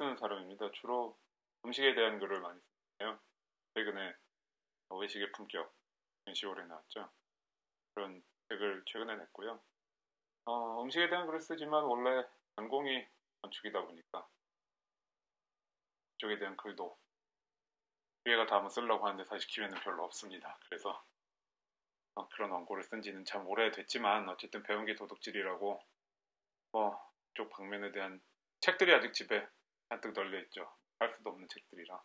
쓰는 사람입니다. 주로 음식에 대한 글을 많이 쓰는데요. 최근에 외식의 품격 10월에 나왔죠. 그런 책을 최근에 냈고요. 어, 음식에 대한 글을 쓰지만 원래 전공이 건축이다 보니까 그쪽에 대한 글도 기회가 닿으면 쓰려고 하는데 사실 기회는 별로 없습니다. 그래서 어, 그런 원고를 쓴 지는 참 오래됐지만 어쨌든 배운 게 도둑질이라고 뭐 쪽 방면에 대한 책들이 아직 집에 잔뜩 널려 있죠. 할 수도 없는 책들이라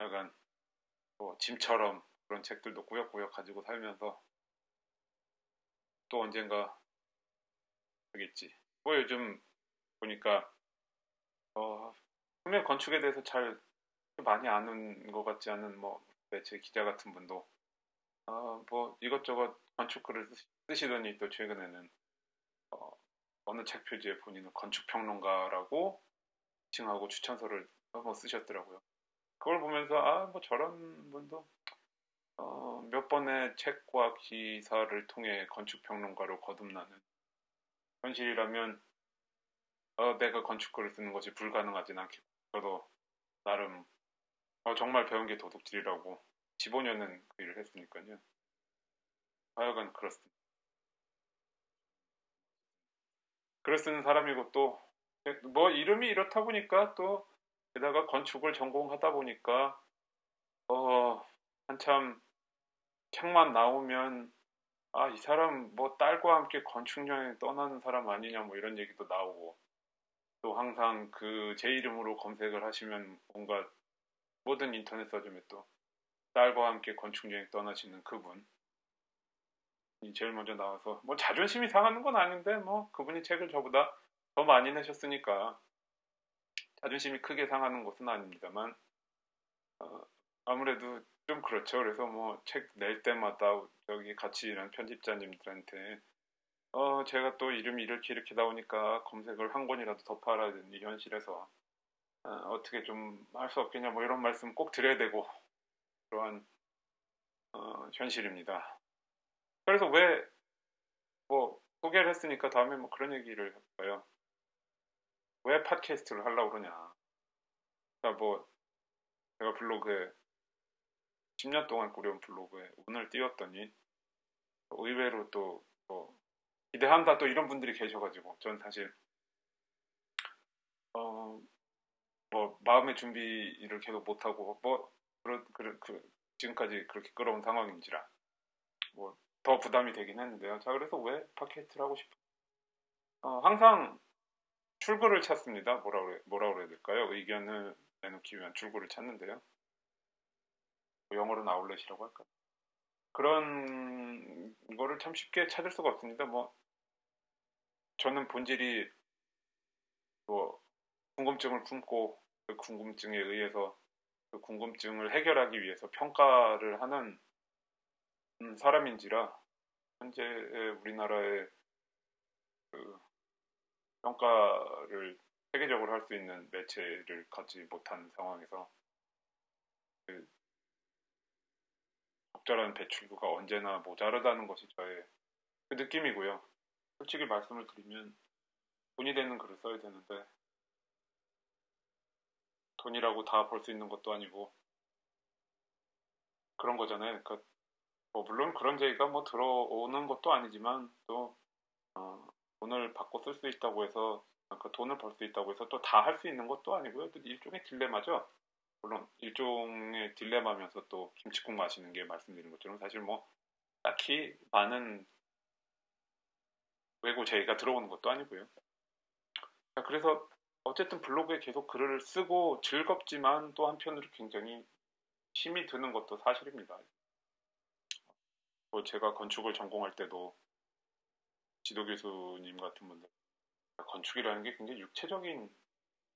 약간 뭐 짐처럼 그런 책들도 꾸역꾸역 가지고 살면서 또 언젠가 하겠지. 뭐 요즘 보니까 어, 분명 건축에 대해서 잘 많이 아는 것 같지 않은 뭐 매체 기자 같은 분도 어, 뭐 이것저것 건축글을 쓰시더니 또 최근에는 어, 어느 책 표지에 본인은 건축평론가라고 칭하고 추천서를 한번 쓰셨더라고요. 그걸 보면서 아 뭐 저런 분도 어, 몇 번의 책과 기사를 통해 건축평론가로 거듭나는 현실이라면 어, 내가 건축글을 쓰는 것이 불가능하진 않겠고 저도 나름 어, 정말 배운 게 도둑질이라고 15년은 그 일을 했으니까요. 하여간 그렇습니다. 글을 쓰는 사람이고 또 뭐 이름이 이렇다 보니까 또 게다가 건축을 전공하다 보니까 어 한참 책만 나오면 아 이 사람 뭐 딸과 함께 건축 여행 떠나는 사람 아니냐 뭐 이런 얘기도 나오고 또 항상 그 제 이름으로 검색을 하시면 뭔가 모든 인터넷 서점에 또 딸과 함께 건축 여행 떠나시는 그분. 제일 먼저 나와서 뭐 자존심이 상하는 건 아닌데 뭐 그분이 책을 저보다 더 많이 내셨으니까 자존심이 크게 상하는 것은 아닙니다만 어, 아무래도 좀 그렇죠. 그래서 뭐 책 낼 때마다 여기 같이 일하는 편집자님들한테 어 제가 또 이름이 이렇게 이렇게 나오니까 검색을 한 권이라도 더 팔아야 되는 이 현실에서 어, 떻게 좀 할 수 없겠냐 뭐 이런 말씀 꼭 드려야 되고 그러한 어, 현실입니다. 그래서 왜 뭐 소개를 했으니까 다음에 뭐 그런 얘기를 해볼까요? 왜 팟캐스트를 하려고 그러냐? 그러니까 뭐 제가 블로그에 10년 동안 꾸려온 블로그에 오늘 띄웠더니 의외로 또 뭐 기대한다 또 이런 분들이 계셔가지고 전 사실 어 뭐 마음의 준비를 계속 못하고 뭐 그런 그, 그 지금까지 그렇게 끌어온 상황인지라 뭐 더 부담이 되긴 했는데요. 자 그래서 왜 팟캐스트를 하고 싶어? 어, 항상 출구를 찾습니다. 뭐라 그래 뭐라 그래야 될까요? 의견을 내놓기 위한 출구를 찾는데요. 뭐 영어로는 아울렛이라고 할까요? 그런 거를 참 쉽게 찾을 수가 없습니다. 뭐 저는 본질이 뭐 궁금증을 품고 그 궁금증에 의해서 그 궁금증을 해결하기 위해서 평가를 하는 사람인지라 현재 우리나라의 그 평가를 세계적으로 할 수 있는 매체를 갖지 못한 상황에서 그 적절한 배출구가 언제나 모자르다는 것이 저의 그 느낌이고요. 솔직히 말씀을 드리면 돈이 되는 글을 써야 되는데 돈이라고 다 벌 수 있는 것도 아니고 그런 거잖아요. 그러니까 뭐 물론 그런 제의가 뭐 들어오는 것도 아니지만 또 어, 돈을 받고 쓸 수 있다고 해서 그 돈을 벌 수 있다고 해서 또 다 할 수 있는 것도 아니고요. 또 일종의 딜레마죠. 물론 일종의 딜레마면서 또 김치국 마시는 게 말씀드린 것처럼 사실 뭐 딱히 많은 외고 제의가 들어오는 것도 아니고요. 그래서 어쨌든 블로그에 계속 글을 쓰고 즐겁지만 또 한편으로 굉장히 힘이 드는 것도 사실입니다. 뭐 제가 건축을 전공할 때도 지도 교수님 같은 분들 건축이라는 게 굉장히 육체적인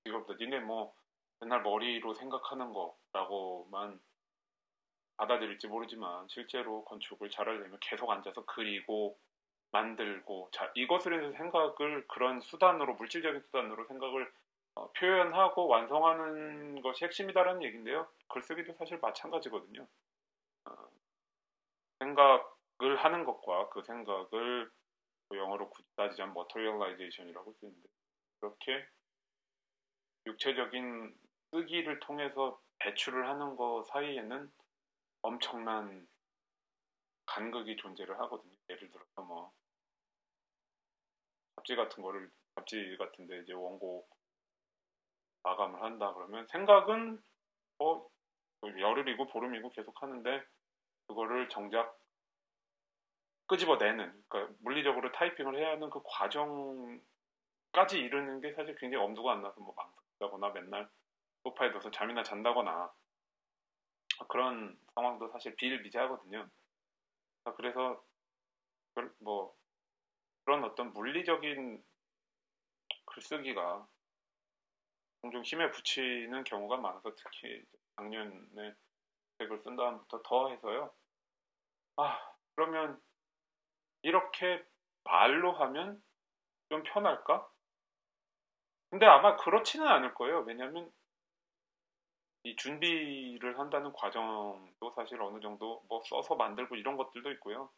직업이다. 니네 뭐 맨날 머리로 생각하는 거라고만 받아들일지 모르지만 실제로 건축을 잘하려면 계속 앉아서 그리고 만들고 자 이것을 해서 생각을 그런 수단으로 물질적인 수단으로 생각을 어, 표현하고 완성하는 것이 핵심이다라는 얘기인데요. 글쓰기도 사실 마찬가지거든요. 어, 생각 하는 것과 그 생각을 뭐 영어로 굳이 따지자면 materialization이라고 쓰는데 그렇게 육체적인 쓰기를 통해서 배출을 하는 것 사이에는 엄청난 간극이 존재를 하거든요. 예를 들어서 뭐 잡지 같은 거를 잡지 같은데 이제 원고 마감을 한다 그러면 생각은 뭐 열흘이고 보름이고 계속 하는데 그거를 정작 끄집어내는 그러니까 물리적으로 타이핑을 해야 하는 그 과정까지 이르는 게 사실 굉장히 엄두가 안 나서 뭐 망설이거나 맨날 소파에 둬서 잠이나 잔다거나 그런 상황도 사실 비일비재하거든요. 그래서 뭐 그런 어떤 물리적인 글쓰기가 종종 힘에 붙이는 경우가 많아서 특히 작년에 책을 쓴 다음부터 더 해서요. 아, 그러면 이렇게 말로 하면 좀 편할까? 근데 아마 그렇지는 않을 거예요. 왜냐하면 이 준비를 한다는 과정도 사실 어느 정도 뭐 써서 만들고 이런 것들도 있고요.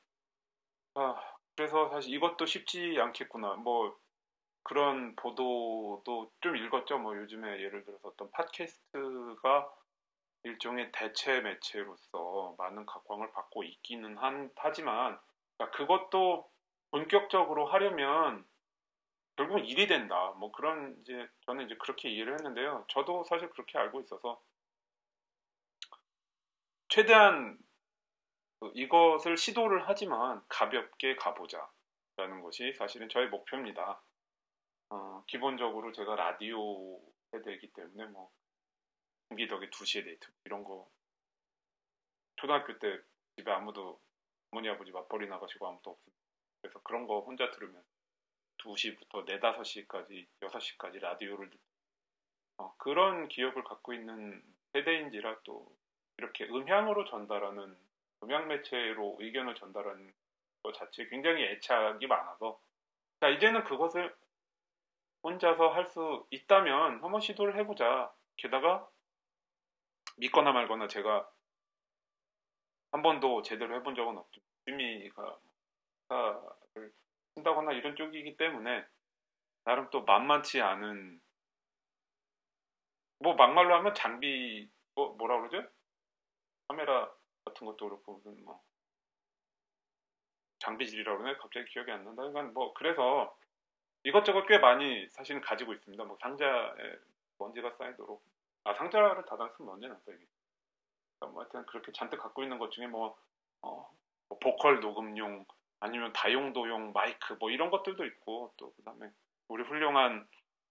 아, 그래서 사실 이것도 쉽지 않겠구나. 뭐 그런 보도도 좀 읽었죠. 뭐 요즘에 예를 들어서 어떤 팟캐스트가 일종의 대체 매체로서 많은 각광을 받고 있기는 한, 하지만 그러니까 그것도 본격적으로 하려면 결국 일이 된다. 뭐 그런 이제 저는 이제 그렇게 이해를 했는데요. 저도 사실 그렇게 알고 있어서 최대한 그 이것을 시도를 하지만 가볍게 가보자라는 것이 사실은 저의 목표입니다. 어, 기본적으로 제가 라디오 세대이기 때문에 뭐 김기덕의 2시에 데이트 이런 거 초등학교 때 집에 아무도 어머니 아버지 맞벌이 나가시고 아무도 없어요. 그래서 그런 거 혼자 들으면 2시부터 4, 5시까지 6시까지 라디오를 듣고 어, 그런 기억을 갖고 있는 세대인지라 또 이렇게 음향으로 전달하는 음향 매체로 의견을 전달하는 것 자체에 굉장히 애착이 많아서 자 이제는 그것을 혼자서 할 수 있다면 한번 시도를 해보자. 게다가 믿거나 말거나 제가 한 번도 제대로 해본 적은 없죠. 취미가 기타를 쓴다거나 이런 쪽이기 때문에 나름 또 만만치 않은 뭐 막말로 하면 장비 뭐 뭐라 그러죠? 카메라 같은 것도 그렇고 무슨 뭐 장비질이라고 그러네 갑자기 기억이 안 난다. 그러니까 뭐 그래서 이것저것 꽤 많이 사실은 가지고 있습니다. 뭐 상자에 먼지가 쌓이도록 아 상자를 닫아쓰면 먼지는 안 쌓이겠. 뭐 하여튼 그렇게 잔뜩 갖고 있는 것 중에 뭐, 어, 뭐 보컬 녹음용 아니면 다용도용 마이크 뭐 이런 것들도 있고 또 그다음에 우리 훌륭한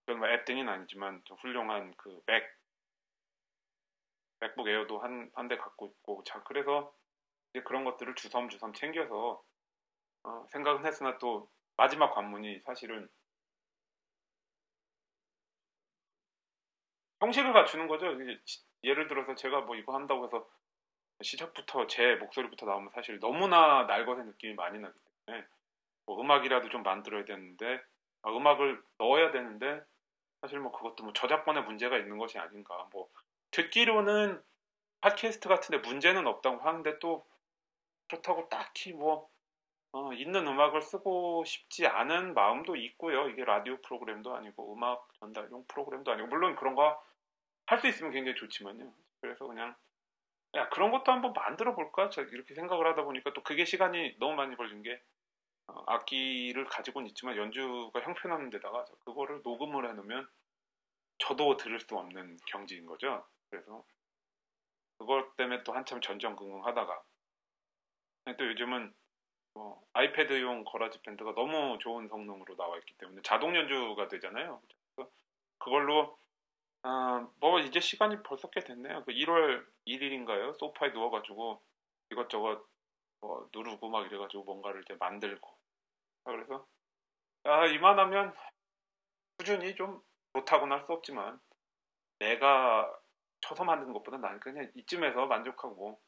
뭐 앱등은 아니지만 좀 훌륭한 그 맥 맥북 에어도 한 한 대 갖고 있고 자 그래서 이제 그런 것들을 주섬주섬 챙겨서 어, 생각은 했으나 또 마지막 관문이 사실은 형식을 갖추는 거죠. 예를 들어서 제가 뭐 이거 한다고 해서 시작부터 제 목소리부터 나오면 사실 너무나 날것의 느낌이 많이 나기 때문에 뭐 음악이라도 좀 만들어야 되는데 아, 음악을 넣어야 되는데 사실 뭐 그것도 뭐 저작권에 문제가 있는 것이 아닌가 뭐 듣기로는 팟캐스트 같은데 문제는 없다고 하는데 또 그렇다고 딱히 뭐 어, 있는 음악을 쓰고 싶지 않은 마음도 있고요. 이게 라디오 프로그램도 아니고 음악 전달용 프로그램도 아니고 물론 그런 거 할 수 있으면 굉장히 좋지만요. 그래서 그냥 야 그런 것도 한번 만들어 볼까? 이렇게 생각을 하다 보니까 또 그게 시간이 너무 많이 걸린 게 어, 악기를 가지고는 있지만 연주가 형편없는 데다가 그거를 녹음을 해놓으면 저도 들을 수 없는 경지인 거죠. 그래서 그것 때문에 또 한참 전전긍긍하다가 또 요즘은 뭐 아이패드용 거라지 밴드가 너무 좋은 성능으로 나와 있기 때문에 자동 연주가 되잖아요. 그걸로 아, 뭐 이제 시간이 벌써 꽤 됐네요. 그 1월 1일인가요? 소파에 누워가지고 이것저것 뭐 누르고 막 이래가지고 뭔가를 이제 만들고 그래서 아 이만하면 꾸준히 좀 못하고는 할 수 없지만 내가 쳐서 만드는 것보다 나는 그냥 이쯤에서 만족하고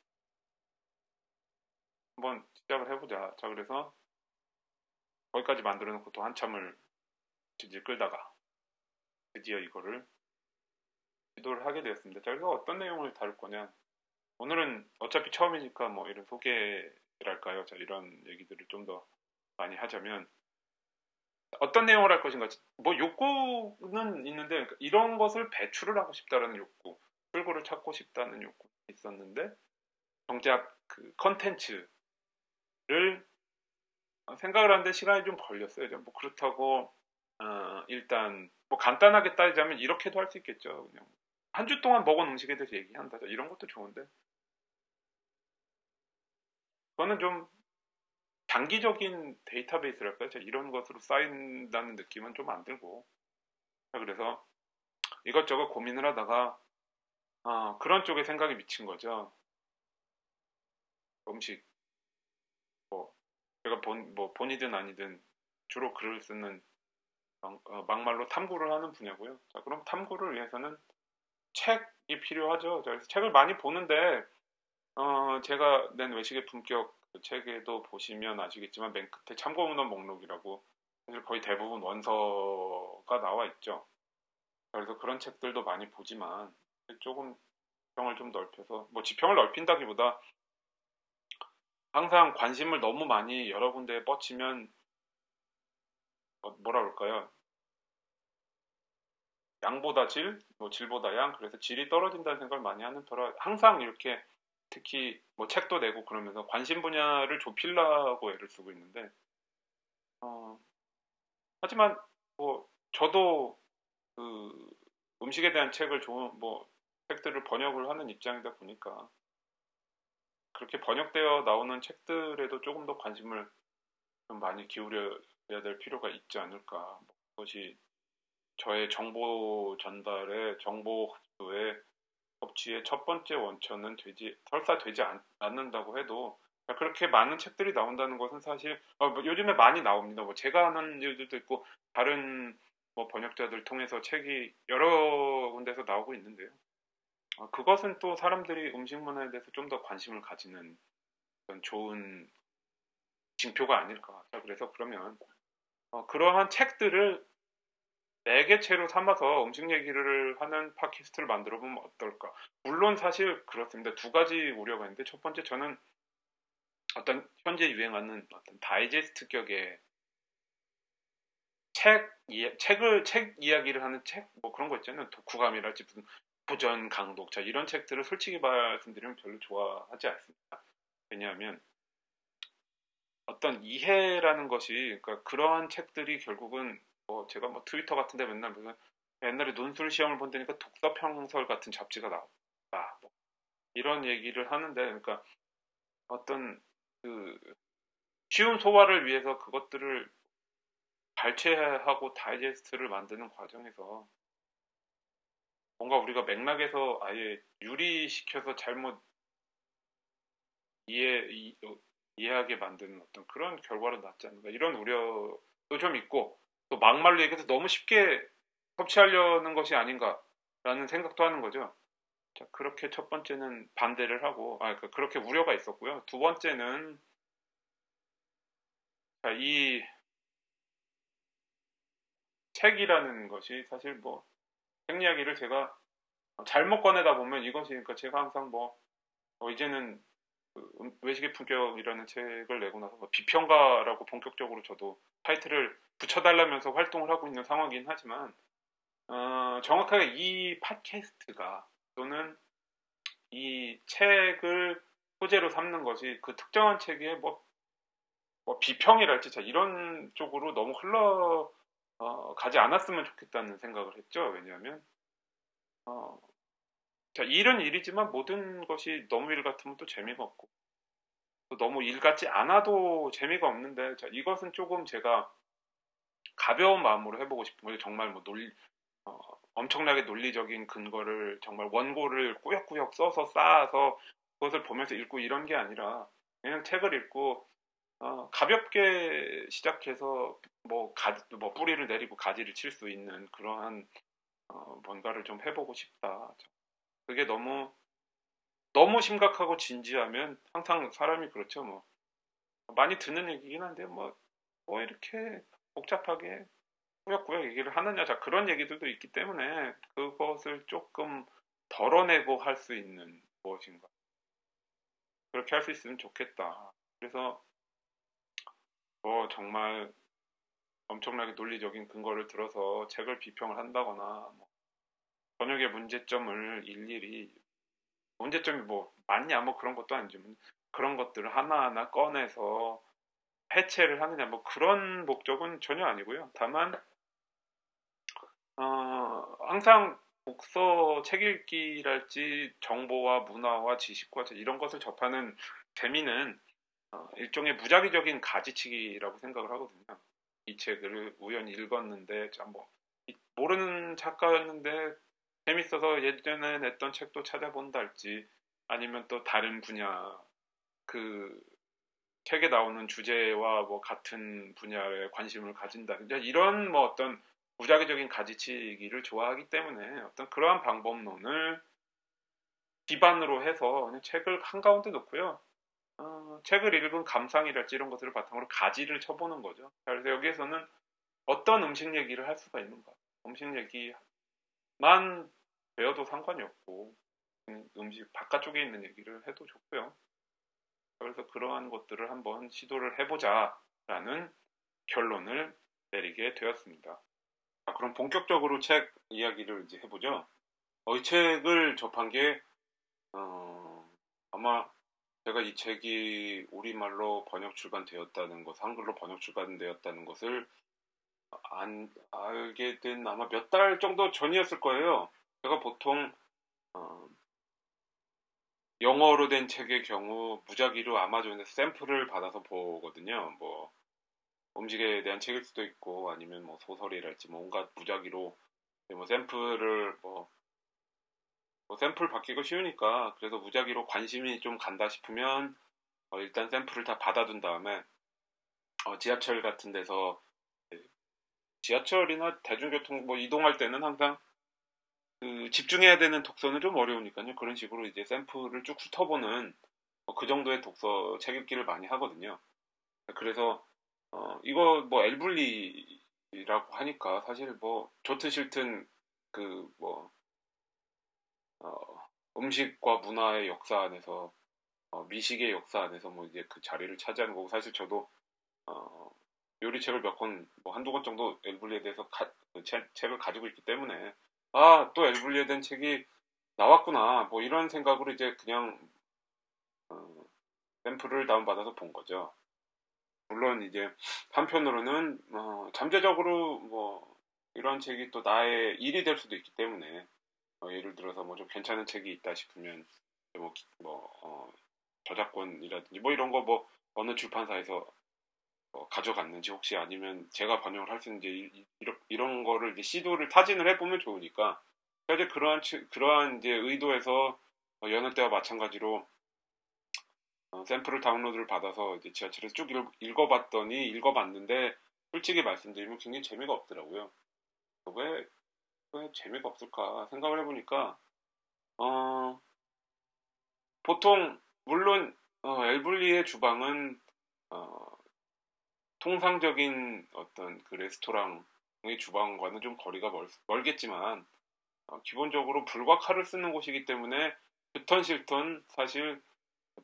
한번 시작을 해보자. 자 그래서 거기까지 만들어 놓고 또 한참을 질질 끌다가 드디어 이거를 시도를 하게 되었습니다. 자 그래서 어떤 내용을 다룰 거냐 오늘은 어차피 처음이니까 뭐 이런 소개를 랄까요? 자, 이런 얘기들을 좀 더 많이 하자면 어떤 내용을 할 것인가? 뭐 욕구는 있는데 그러니까 이런 것을 배출을 하고 싶다라는 욕구, 출구를 찾고 싶다는 욕구 있었는데 정작 그 컨텐츠를 생각을 하는데 시간이 좀 걸렸어요. 뭐 그렇다고 어, 일단 뭐 간단하게 따지자면 이렇게도 할 수 있겠죠. 그냥 한 주 동안 먹은 음식에 대해서 얘기한다. 이런 것도 좋은데 그거는 좀 장기적인 데이터베이스랄까요? 이런 것으로 쌓인다는 느낌은 좀 안 들고 그래서 이것저것 고민을 하다가 어, 그런 쪽에 생각이 미친 거죠. 음식 뭐 제가 본, 뭐 본이든 아니든 주로 글을 쓰는 막, 어, 막말로 탐구를 하는 분야고요. 자, 그럼 탐구를 위해서는 책이 필요하죠. 그래서 책을 많이 보는데 어, 제가 낸 외식의 품격 그 책에도 보시면 아시겠지만 맨 끝에 참고문헌 목록이라고 사실 거의 대부분 원서가 나와 있죠. 그래서 그런 책들도 많이 보지만 조금 지평을 좀 넓혀서 뭐 지평을 넓힌다기보다 항상 관심을 너무 많이 여러 군데에 뻗치면 뭐, 뭐라 그럴까요? 양보다 질, 뭐 질보다 양, 그래서 질이 떨어진다는 생각을 많이 하는 터라 항상 이렇게 특히 뭐 책도 내고 그러면서 관심 분야를 좁히려고 애를 쓰고 있는데 어, 하지만 뭐 저도 그 음식에 대한 책을 좋은 뭐 책들을 번역을 하는 입장이다 보니까 그렇게 번역되어 나오는 책들에도 조금 더 관심을 좀 많이 기울여야 될 필요가 있지 않을까. 뭐 그것이 저의 정보 전달에 정보 흡수에 법치의 첫 번째 원천은 되지 설사 되지 않, 는다고 해도 그렇게 많은 책들이 나온다는 것은 사실 어, 뭐 요즘에 많이 나옵니다. 뭐 제가 하는 일들도 있고 다른 뭐 번역자들 통해서 책이 여러 군데서 나오고 있는데요. 어, 그것은 또 사람들이 음식 문화에 대해서 좀 더 관심을 가지는 좋은 징표가 아닐까. 그래서 그러면 어, 그러한 책들을 매개체로 삼아서 음식 얘기를 하는 팟캐스트를 만들어 보면 어떨까? 물론 사실 그렇습니다. 두 가지 우려가 있는데 첫 번째 저는 어떤 현재 유행하는 어떤 다이제스트 격의 책 책을 책 이야기를 하는 책 뭐 그런 거 있잖아요. 독후감이랄지 무슨 부전 강독자 이런 책들을 솔직히 말씀드리면 별로 좋아하지 않습니다. 왜냐하면 어떤 이해라는 것이 그러니까 그러한 책들이 결국은 뭐 제가 뭐 트위터 같은데 맨날 무슨 옛날에 논술 시험을 본다니까 독서 평설 같은 잡지가 나왔다 뭐 이런 얘기를 하는데 그러니까 어떤 그 쉬운 소화를 위해서 그것들을 발췌하고 다이제스트를 만드는 과정에서 뭔가 우리가 맥락에서 아예 유리시켜서 잘못 이해 이, 해하게 만드는 어떤 그런 결과로 났지 않는가 이런 우려도 좀 있고 또 막말로 얘기해서 너무 쉽게 섭취하려는 것이 아닌가라는 생각도 하는 거죠. 자, 그렇게 첫 번째는 반대를 하고, 아, 그러니까 그렇게 우려가 있었고요. 두 번째는, 자, 이 책이라는 것이 사실 뭐, 책 이야기를 제가 잘못 꺼내다 보면 이것이, 그러니까 제가 항상 뭐, 어, 이제는 그 외식의 품격이라는 책을 내고 나서 뭐 비평가라고 본격적으로 저도 타이틀을 붙여달라면서 활동을 하고 있는 상황이긴 하지만 어, 정확하게 이 팟캐스트가 또는 이 책을 소재로 삼는 것이 그 특정한 책의 뭐, 뭐 비평이랄지 자 이런 쪽으로 너무 흘러 어, 가지 않았으면 좋겠다는 생각을 했죠. 왜냐하면 어, 자 일은 일이지만 모든 것이 너무 일 같으면 또 재미가 없고 또 너무 일 같지 않아도 재미가 없는데 자 이것은 조금 제가 가벼운 마음으로 해보고 싶은 거죠. 정말 뭐 논리, 어, 엄청나게 논리적인 근거를 정말 원고를 꾸역꾸역 써서 쌓아서 그것을 보면서 읽고 이런 게 아니라 그냥 책을 읽고 어, 가볍게 시작해서 뭐, 가, 뭐 뿌리를 내리고 가지를 칠 수 있는 그러한 어, 뭔가를 좀 해보고 싶다. 그게 너무 너무 심각하고 진지하면 항상 사람이 그렇죠. 뭐. 많이 듣는 얘기긴 한데 뭐, 뭐 이렇게 복잡하게 꾸역꾸역 얘기를 하느냐. 자 그런 얘기들도 있기 때문에 그것을 조금 덜어내고 할 수 있는 무엇인가. 그렇게 할 수 있으면 좋겠다. 그래서 뭐 정말 엄청나게 논리적인 근거를 들어서 책을 비평을 한다거나 뭐 번역의 문제점을 일일이 문제점이 뭐 많냐 뭐 그런 것도 아니지만 그런 것들을 하나하나 꺼내서 해체를 하느냐 뭐 그런 목적은 전혀 아니고요. 다만 어, 항상 독서 책 읽기랄지 정보와 문화와 지식과 이런 것을 접하는 재미는 어, 일종의 무작위적인 가지치기라고 생각을 하거든요. 이 책을 우연히 읽었는데 뭐 모르는 작가였는데 재밌어서 예전에 냈던 책도 찾아본다 할지 아니면 또 다른 분야 그 책에 나오는 주제와 뭐 같은 분야에 관심을 가진다든지 이런 뭐 어떤 무작위적인 가지치기를 좋아하기 때문에 어떤 그러한 방법론을 기반으로 해서 책을 한가운데 놓고요. 어, 책을 읽은 감상이랄지 이런 것들을 바탕으로 가지를 쳐보는 거죠. 그래서 여기에서는 어떤 음식 얘기를 할 수가 있는가. 음식 얘기 만 배워도 상관이 없고 음, 음식 바깥쪽에 있는 얘기를 해도 좋고요. 그래서 그러한 것들을 한번 시도를 해보자라는 결론을 내리게 되었습니다. 아, 그럼 본격적으로 책 이야기를 이제 해보죠. 어, 이 책을 접한 게 어, 아마 제가 이 책이 우리말로 번역 출간되었다는 것, 한글로 번역 출간되었다는 것을 안 알게 된 아마 몇 달 정도 전이었을 거예요. 제가 보통 어, 영어로 된 책의 경우 무작위로 아마존에서 샘플을 받아서 보거든요. 뭐 음식에 대한 책일 수도 있고 아니면 뭐 소설이랄지 뭐 온갖 무작위로 뭐 샘플을 뭐, 뭐 샘플 받기가 쉬우니까 그래서 무작위로 관심이 좀 간다 싶으면 어 일단 샘플을 다 받아둔 다음에 어 지하철 같은 데서 지하철이나 대중교통 뭐 이동할 때는 항상 그 집중해야 되는 독서는 좀 어려우니까요. 그런 식으로 이제 샘플을 쭉 훑어보는 뭐 그 정도의 독서 책 읽기를 많이 하거든요. 그래서 어, 이거 뭐 엘블리라고 하니까 사실 뭐 좋든 싫든 그뭐 어, 음식과 문화의 역사 안에서 어, 미식의 역사 안에서 뭐 이제 그 자리를 차지하는 거고 사실 저도 어, 요리책을 몇 권, 뭐 한두 권 정도 엘블리에 대해서 가, 그 책, 책을 가지고 있기 때문에 아, 또 엘블리에 대한 책이 나왔구나. 뭐 이런 생각으로 이제 그냥 어, 샘플을 다운받아서 본 거죠. 물론 이제 한편으로는 어, 잠재적으로 뭐 이런 책이 또 나의 일이 될 수도 있기 때문에 어, 예를 들어서 뭐 좀 괜찮은 책이 있다 싶으면 뭐, 뭐 어, 저작권이라든지 뭐 이런 거 뭐 어느 출판사에서 어, 가져갔는지 혹시 아니면 제가 번역을 할 수 있는지 이런, 이런 거를 이제 시도를 타진을 해보면 좋으니까 이제 그러한 그러한 이제 의도에서 어, 여느 때와 마찬가지로 어, 샘플을 다운로드를 받아서 이제 지하철에서 쭉 읽, 어봤더니 읽어봤는데 솔직히 말씀드리면 굉장히 재미가 없더라고요. 왜, 왜 재미가 없을까 생각을 해보니까 어, 보통 물론 어, 엘블리의 주방은 어, 통상적인 어떤 그 레스토랑의 주방과는 좀 거리가 멀, 겠지만 어, 기본적으로 불과 칼을 쓰는 곳이기 때문에 좋던 싫던 사실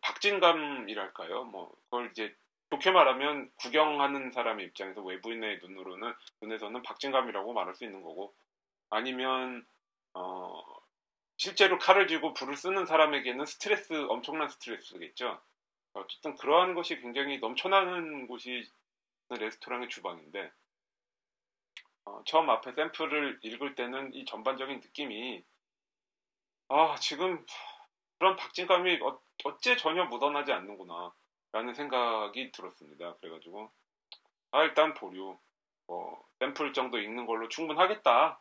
박진감이랄까요. 뭐 그걸 이제 좋게 말하면 구경하는 사람의 입장에서 외부인의 눈으로는 눈에서는 박진감이라고 말할 수 있는 거고 아니면 어 실제로 칼을 쥐고 불을 쓰는 사람에게는 스트레스 엄청난 스트레스겠죠. 어쨌든 그러한 것이 굉장히 넘쳐나는 곳이 레스토랑의 주방인데 어, 처음 앞에 샘플을 읽을 때는 이 전반적인 느낌이 아 지금 그런 박진감이 어, 어째 전혀 묻어나지 않는구나 라는 생각이 들었습니다. 그래가지고 아 일단 보류 뭐 샘플 정도 읽는 걸로 충분하겠다.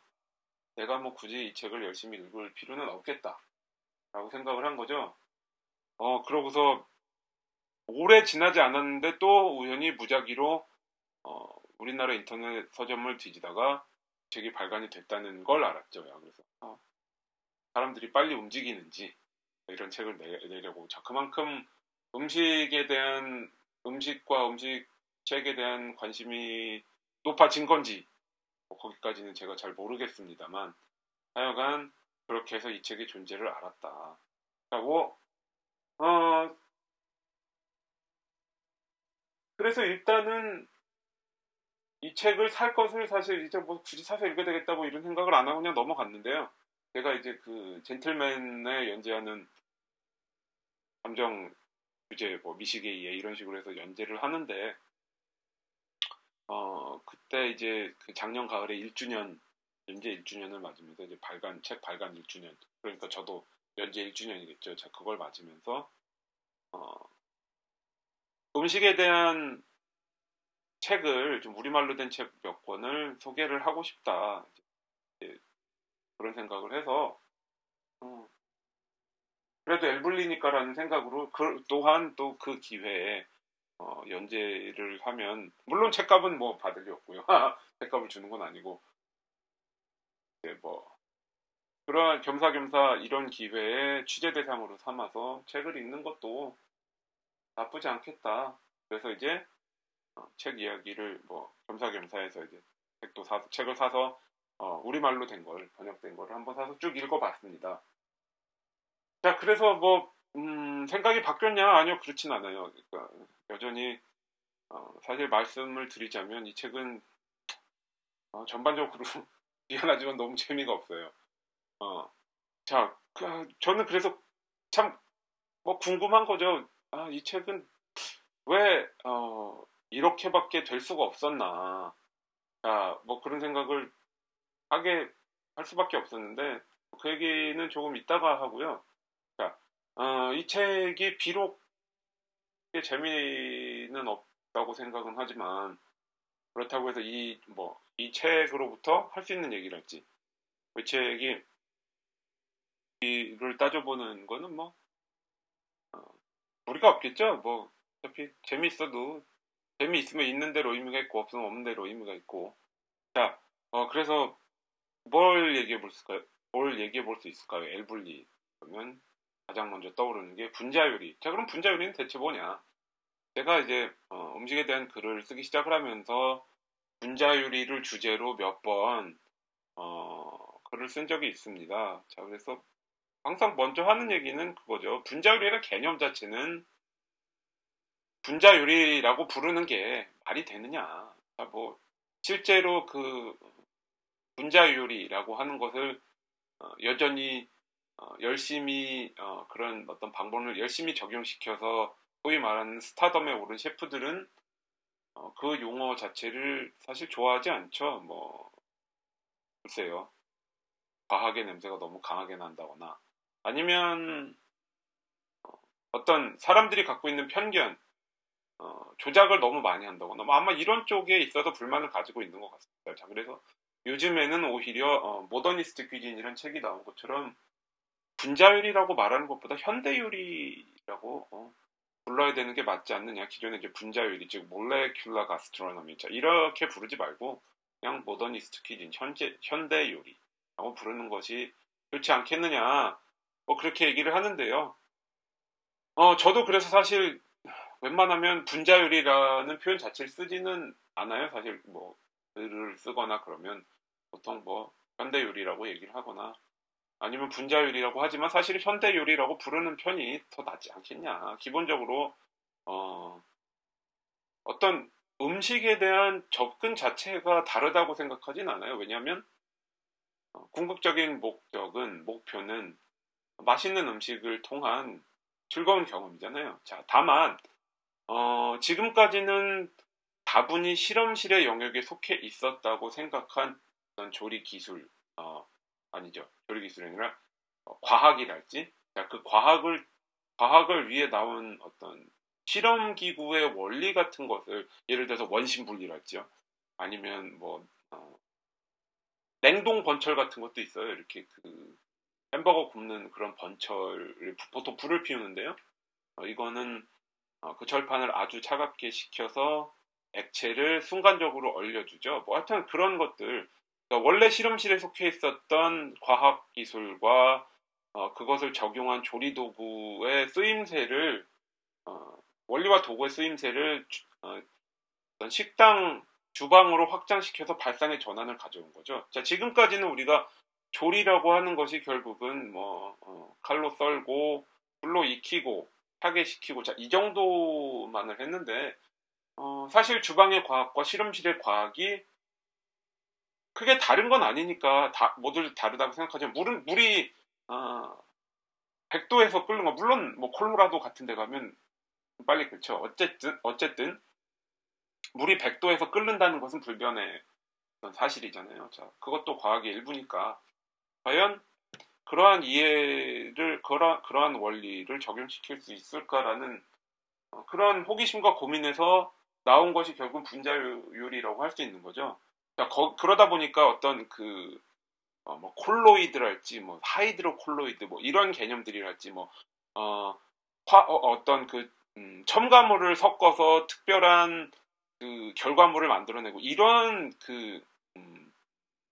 내가 뭐 굳이 이 책을 열심히 읽을 필요는 없겠다. 라고 생각을 한 거죠. 어 그러고서 오래 지나지 않았는데 또 우연히 무작위로 어, 우리나라 인터넷 서점을 뒤지다가 책이 발간이 됐다는 걸 알았죠. 그래서 어, 사람들이 빨리 움직이는지 이런 책을 내, 내려고 자 그만큼 음식에 대한 음식과 음식 책에 대한 관심이 높아진 건지 뭐 거기까지는 제가 잘 모르겠습니다만 하여간 그렇게 해서 이 책의 존재를 알았다. 하고 어, 그래서 일단은 이 책을 살 것을 사실 이제 뭐 굳이 사서 읽어야 되겠다고 이런 생각을 안 하고 그냥 넘어갔는데요. 제가 이제 그 젠틀맨에 연재하는 감정 주제 뭐 미시게이에 이런 식으로 해서 연재를 하는데 어 그때 이제 그 작년 가을에 1주년 연재 1주년을 맞으면서 이제 발간 책 발간 1주년 그러니까 저도 연재 1주년이겠죠. 자 그걸 맞으면서 어 음식에 대한 책을 좀 우리말로 된 책 몇 권을 소개를 하고 싶다 그런 생각을 해서 어, 그래도 엘블리니까라는 생각으로 그, 또한 또 그 기회에 어, 연재를 하면 물론 책값은 뭐 받을 리 없고요. 책값을 주는 건 아니고 네, 뭐 그러한 겸사겸사 이런 기회에 취재 대상으로 삼아서 책을 읽는 것도 나쁘지 않겠다. 그래서 이제 어, 책 이야기를 뭐 겸사겸사해서 이제 책도 사서 책을 사서 어, 우리말로 된 걸 번역된 걸 한번 사서 쭉 읽어봤습니다. 자 그래서 뭐 음, 생각이 바뀌었냐 아니요 그렇진 않아요. 그러니까 여전히 어, 사실 말씀을 드리자면 이 책은 어, 전반적으로 미안하지만 너무 재미가 없어요. 어, 자 그, 저는 그래서 참 뭐 궁금한 거죠. 아, 이 책은 왜 어, 이렇게밖에 될 수가 없었나. 자, 뭐 그런 생각을 하게 할 수밖에 없었는데 그 얘기는 조금 이따가 하고요. 자, 어, 이 책이 비록 재미는 없다고 생각은 하지만 그렇다고 해서 이 뭐 이 책으로부터 할 수 있는 얘기랄지 이 책이 이를 따져보는 거는 뭐 어, 우리가 없겠죠. 뭐 어차피 재미있어도 재미 있으면 있는 대로 의미가 있고 없으면 없는 대로 의미가 있고 자 어, 그래서 뭘 얘기해 볼 수까요? 뭘 얘기해 볼 수 있을까요? 엘블리 그러면 가장 먼저 떠오르는 게 분자요리. 자 그럼 분자요리는 대체 뭐냐? 제가 이제 어, 음식에 대한 글을 쓰기 시작을 하면서 분자요리를 주제로 몇번 어, 글을 쓴 적이 있습니다. 자 그래서 항상 먼저 하는 얘기는 그거죠. 분자요리라는 개념 자체는 분자 요리라고 부르는 게 말이 되느냐. 자, 뭐 실제로 그 분자 요리라고 하는 것을 어, 여전히 어, 열심히 어, 그런 어떤 방법을 열심히 적용시켜서 소위 말하는 스타덤에 오른 셰프들은 어, 그 용어 자체를 사실 좋아하지 않죠. 뭐 글쎄요. 과학의 냄새가 너무 강하게 난다거나 아니면 어, 어떤 사람들이 갖고 있는 편견, 어, 조작을 너무 많이 한다거나 뭐 아마 이런 쪽에 있어서 불만을 가지고 있는 것 같습니다. 자, 그래서 요즘에는 오히려 어, 모더니스트 귀진이라는 책이 나온 것처럼 분자요리라고 말하는 것보다 현대요리라고 어, 불러야 되는 게 맞지 않느냐. 기존에 이제 분자요리, 즉 몰레큘라 가스트로노미, 자 이렇게 부르지 말고 그냥 모더니스트 퀴진, 현재 현대요리라고 부르는 것이 좋지 않겠느냐. 뭐 그렇게 얘기를 하는데요. 어 저도 그래서 사실 웬만하면 분자요리라는 표현 자체를 쓰지는 않아요. 사실 뭐 글을 쓰거나 그러면 보통 뭐 현대 요리라고 얘기를 하거나 아니면 분자 요리라고 하지만 사실 현대 요리라고 부르는 편이 더 낫지 않겠냐. 기본적으로 어, 어떤 음식에 대한 접근 자체가 다르다고 생각하진 않아요. 왜냐하면 어, 궁극적인 목적은 목표는 맛있는 음식을 통한 즐거운 경험이잖아요. 자, 다만 어, 지금까지는 다분히 실험실의 영역에 속해 있었다고 생각한 조리 기술, 어, 아니죠. 조리 기술이 아니라 어, 과학이랄지. 그 과학을, 과학을 위해 나온 어떤 실험 기구의 원리 같은 것을 예를 들어서 원심 분리랄지요. 아니면 뭐, 어, 냉동 번철 같은 것도 있어요. 이렇게 그 햄버거 굽는 그런 번철을 보통 불을 피우는데요. 어, 이거는 어, 그 철판을 아주 차갑게 식혀서 액체를 순간적으로 얼려주죠. 뭐 하여튼 그런 것들 그러니까 원래 실험실에 속해 있었던 과학 기술과 어, 그것을 적용한 조리 도구의 쓰임새를 어, 원리와 도구의 쓰임새를 어, 식당 주방으로 확장시켜서 발상의 전환을 가져온 거죠. 자 지금까지는 우리가 조리라고 하는 것이 결국은 뭐 어, 칼로 썰고 불로 익히고 타게 시키고 자 이 정도만을 했는데 어, 사실 주방의 과학과 실험실의 과학이 크게 다른 건 아니니까 다, 모두 다르다고 생각하지만 물은 물이 어, 100도에서 끓는 거 물론 뭐 콜로라도 같은 데 가면 빨리 끓죠. 어쨌든 어쨌든 물이 100도에서 끓는다는 것은 불변의 사실이잖아요. 자, 그것도 과학의 일부니까 과연 그러한 이해를 그러, 그러한 원리를 적용시킬 수 있을까라는 어, 그런 호기심과 고민에서 나온 것이 결국 분자율이라고 할 수 있는 거죠. 자, 거, 그러다 보니까 어떤 그 어, 뭐 콜로이드랄지 뭐 하이드로 콜로이드 뭐 이런 개념들이랄지 뭐 어, 화, 어, 떤그 음, 첨가물을 섞어서 특별한 그 결과물을 만들어내고 이런 그 음,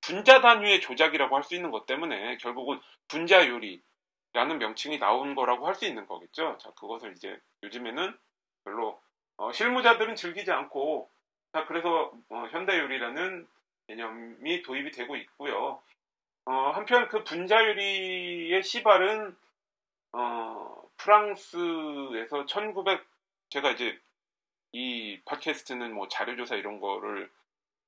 분자 단위의 조작이라고 할 수 있는 것 때문에 결국은 분자 요리라는 명칭이 나온 거라고 할 수 있는 거겠죠. 자, 그것을 이제 요즘에는 별로 어, 실무자들은 즐기지 않고 자, 그래서 어, 현대 요리라는 개념이 도입이 되고 있고요. 어, 한편 그 분자 요리의 시발은 어, 프랑스에서 1900 제가 이제 이 팟캐스트는 뭐 자료조사 이런 거를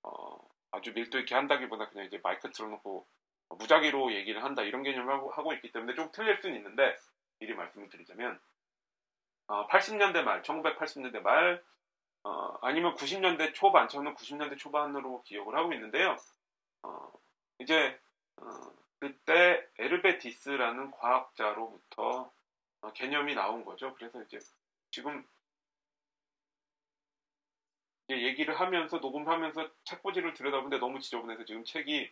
어, 아주 밀도 있게 한다기보다 그냥 이제 마이크 틀어놓고 무작위로 얘기를 한다 이런 개념을 하고, 하고 있기 때문에 좀 틀릴 수는 있는데 미리 말씀을 드리자면 어, 80년대 말, 1980년대 말 어, 아니면 90년대 초반, 저는 90년대 초반으로 기억을 하고 있는데요. 어, 이제 어, 그때 에르베디스라는 과학자로부터 어, 개념이 나온 거죠. 그래서 이제 지금 얘기를 하면서 녹음하면서 책꽂이를 들여다보는데 너무 지저분해서 지금 책이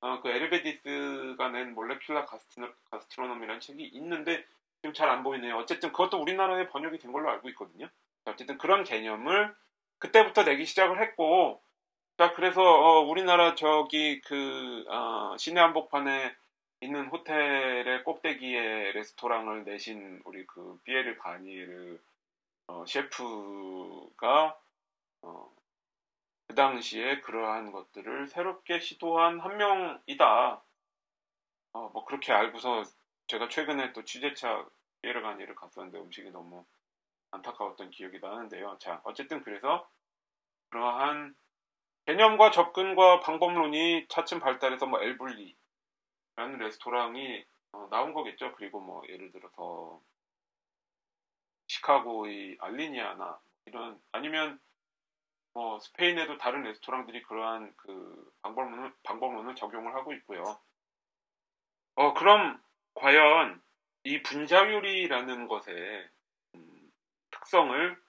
어, 그 에르베디스가 낸 몰레큘라 가스트로, 가스트로놈이라는 책이 있는데 지금 잘 안 보이네요. 어쨌든 그것도 우리나라에 번역이 된 걸로 알고 있거든요. 어쨌든 그런 개념을 그때부터 내기 시작을 했고, 자 그래서 어, 우리나라 저기 그 어, 시내 한복판에 있는 호텔의 꼭대기에 레스토랑을 내신 우리 그 비에르 가니르 어, 셰프가 어, 그 당시에 그러한 것들을 새롭게 시도한 한 명이다. 어, 뭐 그렇게 알고서 제가 최근에 또 취재차 예르가니를 갔었는데 음식이 너무 안타까웠던 기억이 나는데요. 자, 어쨌든 그래서 그러한 개념과 접근과 방법론이 차츰 발달해서 뭐 엘블리라는 레스토랑이 어, 나온 거겠죠. 그리고 뭐 예를 들어서 시카고의 알리니아나 이런 아니면 뭐 스페인에도 다른 레스토랑들이 그러한 그 방법론을 방법론을 적용을 하고 있고요. 어 그럼 과연 이 분자요리라는 것의 음, 특성을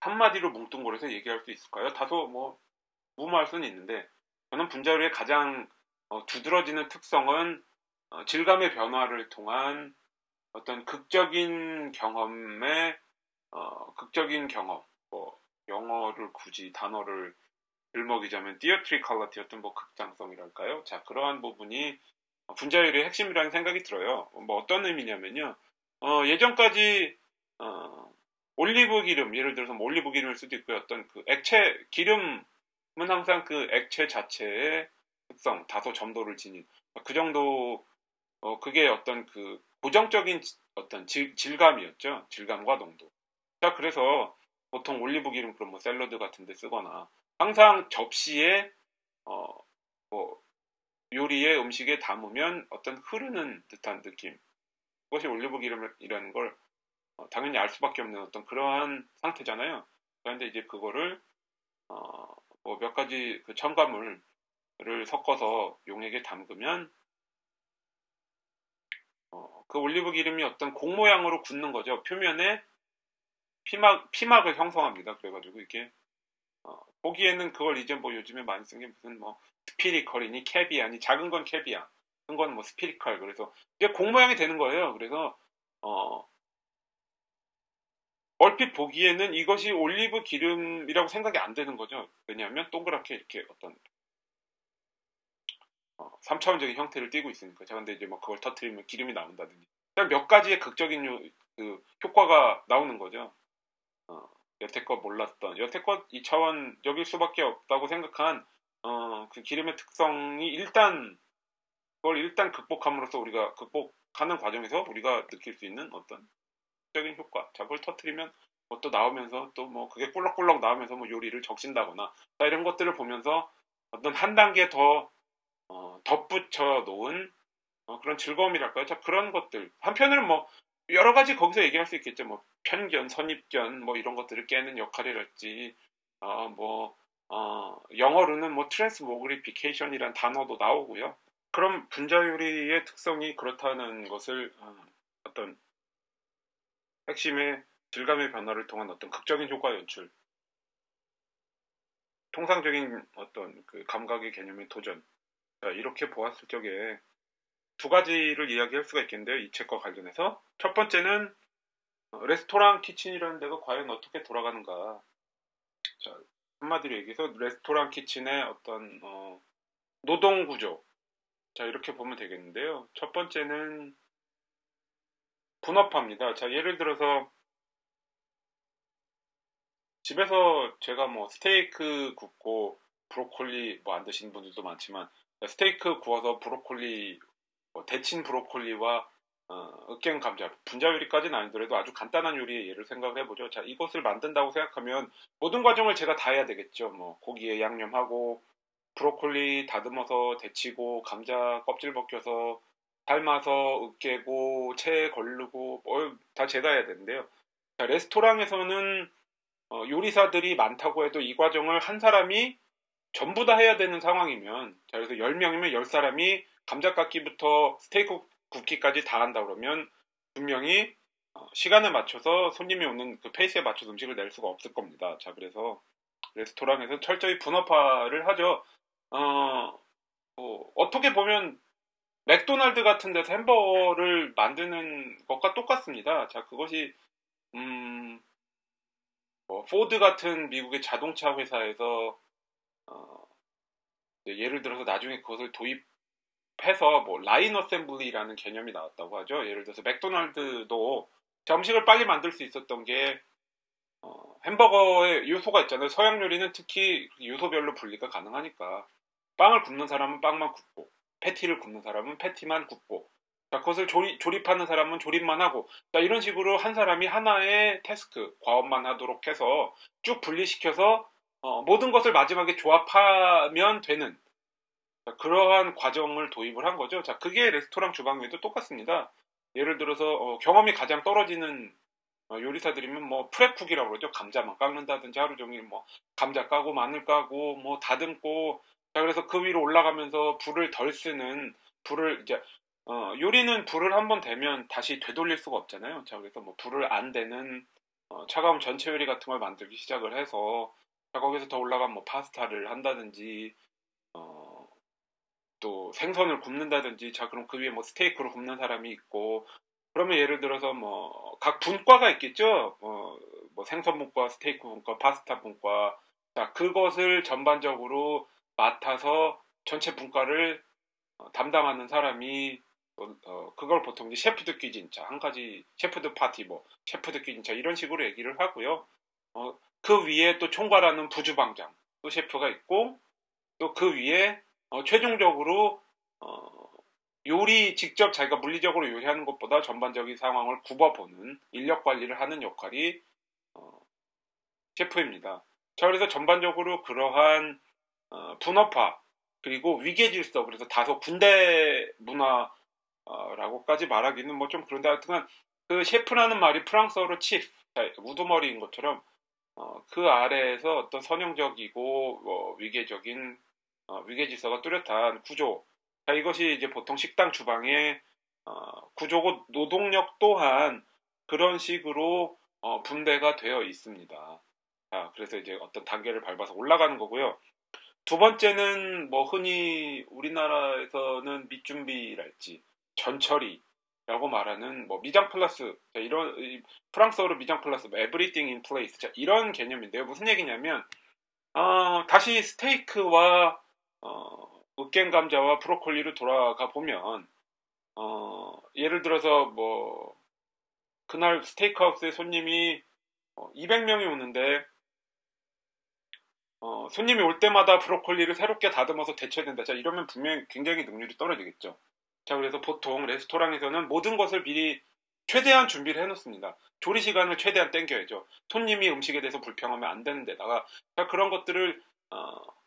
한마디로 뭉뚱그려서 얘기할 수 있을까요? 다소 뭐 무모할 수는 있는데 저는 분자요리의 가장 어, 두드러지는 특성은 어, 질감의 변화를 통한 어떤 극적인 경험의 어, 극적인 경험, 뭐 영어를 굳이 단어를 들먹이자면 theatricality였던 뭐 극장성이랄까요? 자 그러한 부분이 분자 요리의 핵심이라는 생각이 들어요. 뭐 어떤 의미냐면요. 어, 예전까지 어, 올리브 기름 예를 들어서 뭐 올리브 기름일 수도 있고요. 어떤 그 액체 기름은 항상 그 액체 자체의 특성 다소 점도를 지닌 그 정도 어, 그게 어떤 그 고정적인 어떤 질, 질감이었죠. 질감과 농도. 자 그래서 보통 올리브 기름 그런 뭐 샐러드 같은 데 쓰거나 항상 접시에 어, 뭐 요리에 음식에 담으면 어떤 흐르는 듯한 느낌 그것이 올리브 기름이라는 걸 어, 당연히 알 수밖에 없는 어떤 그러한 상태잖아요. 그런데 이제 그거를 어, 뭐 몇 가지 그 첨가물을 섞어서 용액에 담그면 어, 그 올리브 기름이 어떤 공 모양으로 굳는 거죠. 표면에 피막, 피막을 형성합니다. 그래가지고 이게 어, 보기에는 그걸 이제 뭐 요즘에 많이 쓴 게 무슨 뭐 spherical이니 캐비아니 작은 건 캐비아 큰 건 뭐 spherical 그래서 이게 공 모양이 되는 거예요. 그래서 어 얼핏 보기에는 이것이 올리브 기름이라고 생각이 안 되는 거죠. 왜냐하면 동그랗게 이렇게 어떤 어, 3차원적인 형태를 띠고 있으니까. 자, 근데 이제 뭐 그걸 터트리면 기름이 나온다든지. 몇 가지의 극적인 요, 그 효과가 나오는 거죠. 어, 여태껏 몰랐던 여태껏 2차원적일 수밖에 없다고 생각한 어, 그 기름의 특성이 일단 그걸 일단 극복함으로써 우리가 극복하는 과정에서 우리가 느낄 수 있는 어떤 적인 효과. 자, 그걸 터트리면 뭐 또 나오면서 또 뭐 그게 꿀럭꿀럭 나오면서 뭐 요리를 적신다거나 이런 것들을 보면서 어떤 한 단계 더 어, 덧붙여 놓은 어, 그런 즐거움이랄까요? 자, 그런 것들. 한편으로는 뭐 여러 가지 거기서 얘기할 수 있겠죠. 뭐 편견, 선입견 뭐 이런 것들을 깨는 역할이랄지 어, 뭐 어, 영어로는 뭐 트랜스모그리피케이션이란 단어도 나오고요. 그럼 분자 요리의 특성이 그렇다는 것을 어, 어떤 핵심의 질감의 변화를 통한 어떤 극적인 효과 연출, 통상적인 어떤 그 감각의 개념의 도전 이렇게 보았을 적에 두 가지를 이야기할 수가 있겠는데요. 이 책과 관련해서 첫 번째는 어, 레스토랑 키친이라는 데가 과연 어떻게 돌아가는가. 자, 한마디로 얘기해서 레스토랑 키친의 어떤 어, 노동 구조. 자, 이렇게 보면 되겠는데요. 첫 번째는 분업화입니다. 자, 예를 들어서 집에서 제가 뭐 스테이크 굽고 브로콜리 뭐 안 드시는 분들도 많지만 스테이크 구워서 브로콜리 뭐 데친 브로콜리와 어, 으깬 감자, 분자 요리까지는 아니더라도 아주 간단한 요리의 예를 생각을 해보죠. 자, 이것을 만든다고 생각하면 모든 과정을 제가 다 해야 되겠죠. 뭐 고기에 양념하고 브로콜리 다듬어서 데치고 감자 껍질 벗겨서 삶아서 으깨고 채 걸르고 뭐 다 제가 해야 되는데요. 자, 레스토랑에서는 어, 요리사들이 많다고 해도 이 과정을 한 사람이 전부 다 해야 되는 상황이면 자 그래서 10명이면 10사람이 감자 깎기부터 스테이크 굽기까지 다 한다 그러면 분명히 어, 시간에 맞춰서 손님이 오는 그 페이스에 맞춰서 음식을 낼 수가 없을 겁니다. 자 그래서 레스토랑에서 철저히 분업화를 하죠. 어, 뭐 어떻게 보면 맥도날드 같은 데서 햄버거를 만드는 것과 똑같습니다. 자 그것이 음, 뭐 포드 같은 미국의 자동차 회사에서 어, 예를 들어서 나중에 그것을 도입 해서 뭐 line assembly라는 개념이 나왔다고 하죠. 예를 들어서 맥도날드도 음식을 빨리 만들 수 있었던 게 어, 햄버거에 요소가 있잖아요. 서양 요리는 특히 요소별로 분리가 가능하니까 빵을 굽는 사람은 빵만 굽고 패티를 굽는 사람은 패티만 굽고 자, 그것을 조립, 조립하는 사람은 조립만 하고 자, 이런 식으로 한 사람이 하나의 태스크, 과업만 하도록 해서 쭉 분리시켜서 어, 모든 것을 마지막에 조합하면 되는 자, 그러한 과정을 도입을 한 거죠. 자, 그게 레스토랑 주방에도 똑같습니다. 예를 들어서 어, 경험이 가장 떨어지는 어, 요리사들이면 뭐 프레쿡이라고 그러죠. 감자만 깎는다든지 하루 종일 뭐 감자 까고 마늘 까고 뭐 다듬고 자 그래서 그 위로 올라가면서 불을 덜 쓰는 불을 이제 어, 요리는 불을 한번 대면 다시 되돌릴 수가 없잖아요. 자, 그래서 뭐 불을 안 대는 어, 차가운 전체 요리 같은 걸 만들기 시작을 해서 자, 거기서 더 올라가면 뭐 파스타를 한다든지 어, 또 생선을 굽는다든지 자, 그럼 그 위에 뭐 스테이크를 굽는 사람이 있고 그러면 예를 들어서 뭐 각 분과가 있겠죠. 어, 뭐 생선 분과, 스테이크 분과, 파스타 분과 자, 그것을 전반적으로 맡아서 전체 분과를 어, 담당하는 사람이 어, 그걸 보통 이제 chef de cuisine 자 한 가지 chef de partie 뭐 chef de cuisine 자 이런 식으로 얘기를 하고요. 어, 그 위에 또 총괄하는 부주방장 또 셰프가 있고 또 그 위에 어, 최종적으로 어, 요리 직접 자기가 물리적으로 요리하는 것보다 전반적인 상황을 굽어보는 인력 관리를 하는 역할이 어, 셰프입니다. 자 그래서 전반적으로 그러한 어, 분업화 그리고 위계 질서 그래서 다소 군대 문화 어, 라고까지 말하기는 뭐 좀 그런데 하여튼 그 셰프라는 말이 프랑스어로 치프, 우두머리인 것처럼 어, 그 아래에서 어떤 선형적이고 뭐 위계적인 어, 위계질서가 뚜렷한 구조. 자, 이것이 이제 보통 식당 주방의 어, 구조고 노동력 또한 그런 식으로 어, 분배가 되어 있습니다. 자, 그래서 이제 어떤 단계를 밟아서 올라가는 거고요. 두 번째는 뭐 흔히 우리나라에서는 밑준비랄지 전처리라고 말하는 뭐 미장 플러스 이런 프랑스어로 미장 플러스 뭐 everything in place 자, 이런 개념인데요. 무슨 얘기냐면 어, 다시 스테이크와 어, 으깬 감자와 브로콜리로 돌아가 보면 어, 예를 들어서 뭐 그날 스테이크하우스에 손님이 200명이 어, 오는데 어, 손님이 올 때마다 브로콜리를 새롭게 다듬어서 데쳐야 된다. 자, 이러면 분명히 굉장히 능률이 떨어지겠죠. 자, 그래서 보통 레스토랑에서는 모든 것을 미리 최대한 준비를 해놓습니다. 조리 시간을 최대한 땡겨야죠. 손님이 음식에 대해서 불평하면 안 되는 데다가 그런 것들을 어,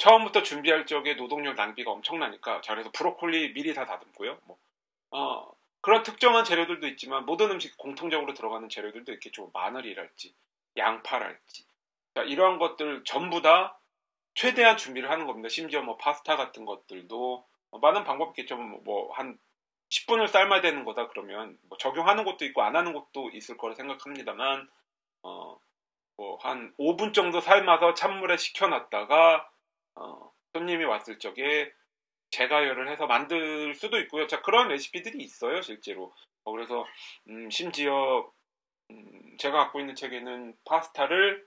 처음부터 준비할 적에 노동력 낭비가 엄청나니까 자 그래서 브로콜리 미리 다 다듬고요. 뭐, 어, 그런 특정한 재료들도 있지만 모든 음식 공통적으로 들어가는 재료들도 있겠죠. 마늘이랄지 양파랄지 자, 이러한 것들 전부 다 최대한 준비를 하는 겁니다. 심지어 뭐 파스타 같은 것들도 많은 방법이 있겠죠. 뭐한 10분을 삶아야 되는 거다 그러면 뭐 적용하는 것도 있고 안 하는 것도 있을 거라 생각합니다만 어, 뭐 한 5분 정도 삶아서 찬물에 식혀놨다가 어, 손님이 왔을 적에 재가열을 해서 만들 수도 있고요. 자 그런 레시피들이 있어요 실제로. 어, 그래서 음, 심지어 음, 제가 갖고 있는 책에는 파스타를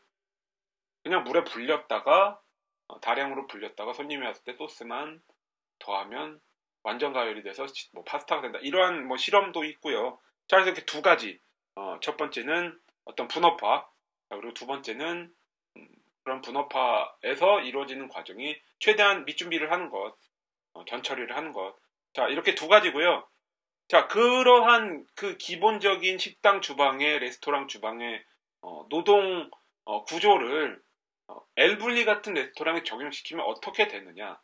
그냥 물에 불렸다가 어, 다량으로 불렸다가 손님이 왔을 때 소스만 더하면 완전 가열이 돼서 뭐 파스타가 된다. 이러한 뭐 실험도 있고요. 자, 그래서 이렇게 두 가지. 어, 첫 번째는 어떤 분업화, 그리고 두 번째는 음, 그런 분업화에서 이루어지는 과정이 최대한 밑준비를 하는 것, 어, 전처리를 하는 것. 자, 이렇게 두 가지고요. 자, 그러한 그 기본적인 식당 주방의 레스토랑 주방의 어, 노동 어, 구조를 어, 엘블리 같은 레스토랑에 적용시키면 어떻게 되느냐?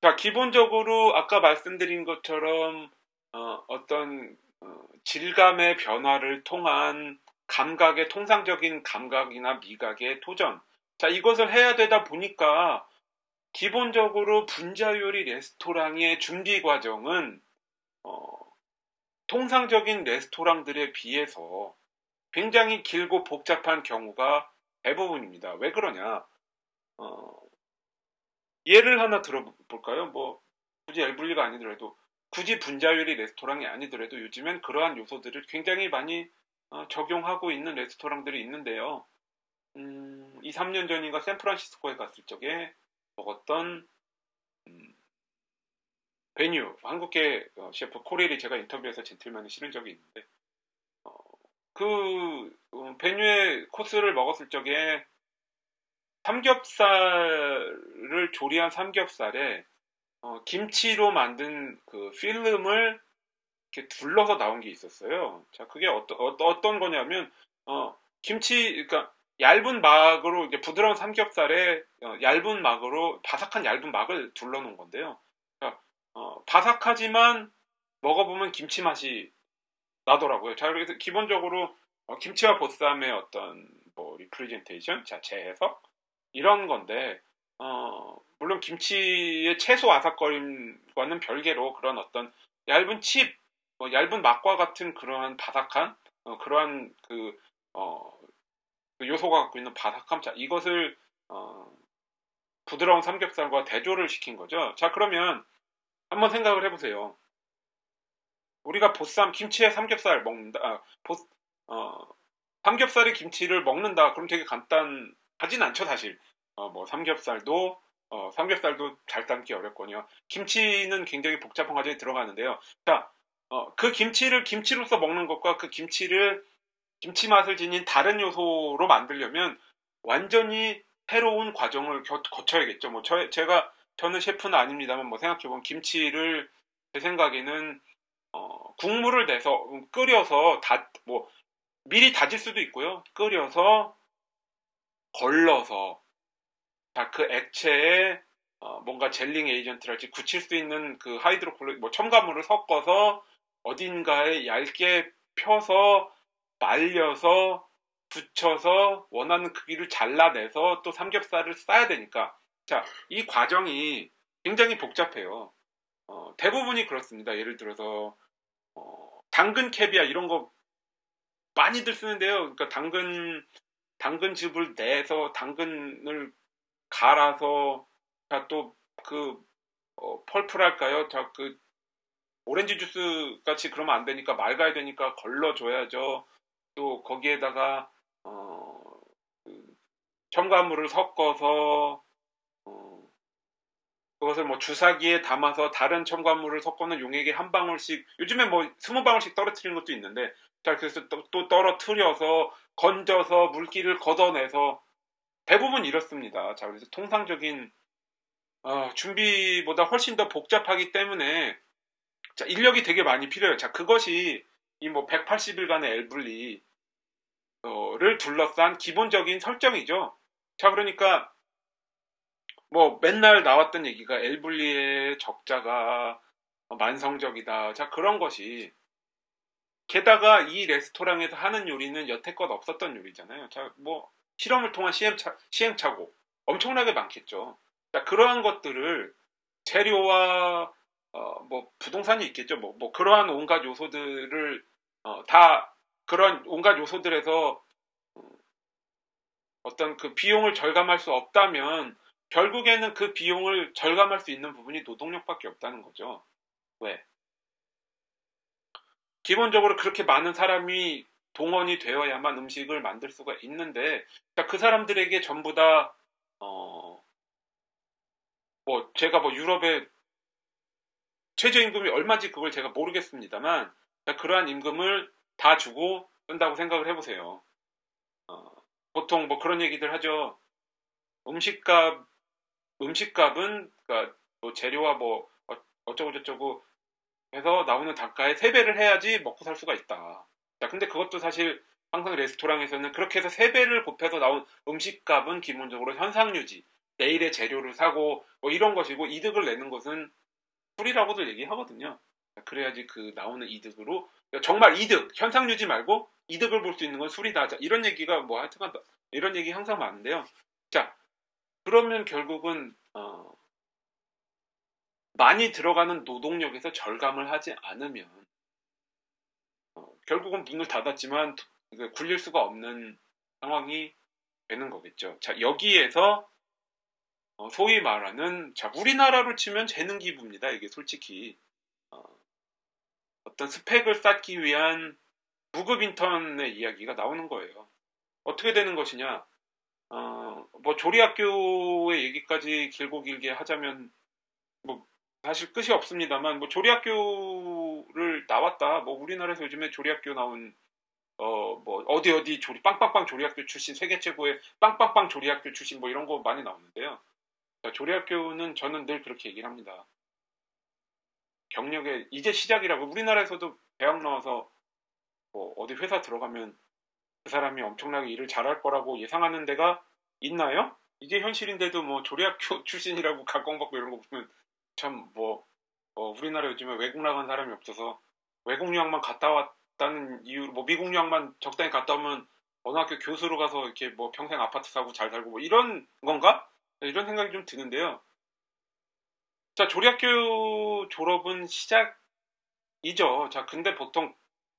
자, 기본적으로 아까 말씀드린 것처럼 어, 떤 어, 질감의 변화를 통한 감각의 통상적인 감각이나 미각의 도전. 자, 이것을 해야 되다 보니까 기본적으로 분자요리 레스토랑의 준비 과정은 어, 통상적인 레스토랑들에 비해서 굉장히 길고 복잡한 경우가 대부분입니다. 왜 그러냐? 어, 예를 하나 들어볼까요? 뭐 굳이 엘블리가 아니더라도 굳이 분자요리 레스토랑이 아니더라도 요즘엔 그러한 요소들을 굉장히 많이 어, 적용하고 있는 레스토랑들이 있는데요. 음, 2, 3년 전인가 샌프란시스코에 갔을 적에 먹었던 음, 베뉴 한국계 어, 셰프 코레일이 제가 인터뷰에서 젠틀맨을 실은 적이 있는데 어, 그 어, 베뉴의 코스를 먹었을 적에 삼겹살을 조리한 삼겹살에 어, 김치로 만든 그 필름을 이렇게 둘러서 나온 게 있었어요. 자, 그게 어떤 어떤 거냐면 어, 김치 그러니까 얇은 막으로 이제 부드러운 삼겹살에 어, 얇은 막으로 바삭한 얇은 막을 둘러 놓은 건데요. 그러니까, 어, 바삭하지만 먹어보면 김치 맛이 나더라고요. 자, 그래서 기본적으로 어, 김치와 보쌈의 어떤 뭐 representation, 자, 재해석 이런 건데 어, 물론 김치의 채소 아삭거림과는 별개로 그런 어떤 얇은 칩, 뭐 얇은 막과 같은 그러한 바삭한 어, 그러한 그, 어, 그 요소가 갖고 있는 바삭함 자 이것을 어, 부드러운 삼겹살과 대조를 시킨 거죠. 자 그러면 한번 생각을 해보세요. 우리가 보쌈 김치에 삼겹살 먹는다. 아, 보, 어, 삼겹살에 김치를 먹는다. 그럼 되게 간단하진 않죠 사실. 어, 뭐 삼겹살도 어, 삼겹살도 잘 삶기 어렵거든요. 김치는 굉장히 복잡한 과정이 들어가는데요. 자, 어, 그 김치를 김치로서 먹는 것과 그 김치를 김치 맛을 지닌 다른 요소로 만들려면 완전히 새로운 과정을 겨, 거쳐야겠죠. 뭐 저, 제가 저는 셰프는 아닙니다만 뭐 생각해보면 김치를 제 생각에는 어, 국물을 내서 끓여서 다 뭐 미리 다질 수도 있고요. 끓여서 걸러서 자, 그 액체에 어, 뭔가 젤링 에이전트랄지 굳힐 수 있는 그 하이드로클로 뭐 첨가물을 섞어서 어딘가에 얇게 펴서 말려서 붙여서 원하는 크기를 잘라내서 또 삼겹살을 싸야 되니까 자, 이 과정이 굉장히 복잡해요. 어, 대부분이 그렇습니다. 예를 들어서 어, 당근 캐비아 이런 거 많이들 쓰는데요. 그러니까 당근 당근즙을 내서 당근을 갈아서 또그 어, 펄프랄까요? 자그 오렌지 주스 같이 그러면 안 되니까 맑아야 되니까 걸러줘야죠. 또 거기에다가 어, 그 첨가물을 섞어서 어, 그것을 뭐 주사기에 담아서 다른 첨가물을 섞어는 용액에 한 방울씩 요즘에 뭐 스무 방울씩 떨어뜨리는 것도 있는데 자 그래서 또, 또 떨어뜨려서 건져서 물기를 걷어내서 대부분 이렇습니다. 자, 그래서 통상적인 어, 준비보다 훨씬 더 복잡하기 때문에 자, 인력이 되게 많이 필요해요. 자, 그것이 이 뭐 180일간의 엘블리를 둘러싼 기본적인 설정이죠. 자, 그러니까 뭐 맨날 나왔던 얘기가 엘블리의 적자가 만성적이다. 자, 그런 것이 게다가 이 레스토랑에서 하는 요리는 여태껏 없었던 요리잖아요. 자, 뭐 실험을 통한 시행착, 시행착오 엄청나게 많겠죠. 자, 그러한 것들을 재료와 어, 뭐 부동산이 있겠죠. 뭐, 뭐 그러한 온갖 요소들을 어, 다 그런 온갖 요소들에서 음, 어떤 그 비용을 절감할 수 없다면 결국에는 그 비용을 절감할 수 있는 부분이 노동력밖에 없다는 거죠. 왜? 기본적으로 그렇게 많은 사람이 동원이 되어야만 음식을 만들 수가 있는데 그 사람들에게 전부 다 어, 뭐 제가 뭐 유럽의 최저임금이 얼마인지 그걸 제가 모르겠습니다만 그러한 임금을 다 주고 쓴다고 생각을 해보세요. 어, 보통 뭐 그런 얘기들 하죠. 음식값 음식값은 그러니까 뭐 재료와 뭐 어, 어쩌고 저쩌고 해서 나오는 단가의 3배를 해야지 먹고 살 수가 있다. 자, 근데 그것도 사실 항상 레스토랑에서는 그렇게 해서 3배를 곱해서 나온 음식값은 기본적으로 현상 유지, 내일의 재료를 사고 뭐 이런 것이고 이득을 내는 것은 풀이라고도 얘기하거든요. 그래야지 그 나오는 이득으로 정말 이득, 현상 유지 말고 이득을 볼 수 있는 건 술이다. 자, 이런 얘기가 뭐 하여튼간 이런 얘기 항상 많은데요. 자, 그러면 결국은 어, 많이 들어가는 노동력에서 절감을 하지 않으면 어, 결국은 문을 닫았지만 굴릴 수가 없는 상황이 되는 거겠죠. 자 여기에서 어, 소위 말하는 자 우리나라로 치면 재능 기부입니다. 이게 솔직히 어, 떤 스펙을 쌓기 위한 무급 인턴의 이야기가 나오는 거예요. 어떻게 되는 것이냐? 어, 뭐 조리학교의 얘기까지 길고 길게 하자면 뭐 사실 끝이 없습니다만 뭐 조리학교를 나왔다. 뭐 우리나라에서 요즘에 조리학교 나온 어 뭐 어디 어디 조리 빵빵빵 조리학교 출신 세계 최고의 빵빵빵 조리학교 출신 뭐 이런 거 많이 나오는데요. 조리학교는 저는 늘 그렇게 얘기를 합니다. 경력에 이제 시작이라고 우리나라에서도 대학 나와서 뭐 어디 회사 들어가면 그 사람이 엄청나게 일을 잘할 거라고 예상하는 데가 있나요? 이게 현실인데도 뭐 조리학교 출신이라고 각광받고 이런 거 보면 참뭐 어, 우리나라 요즘에 외국 나간 사람이 없어서 외국 유학만 갔다 왔다는 이유로 뭐 미국 유학만 적당히 갔다 오면 어느 학교 교수로 가서 이렇게 뭐 평생 아파트 사고 잘 살고 뭐 이런 건가? 이런 생각이 좀 드는데요. 자, 조리학교 졸업은 시작이죠. 자, 근데 보통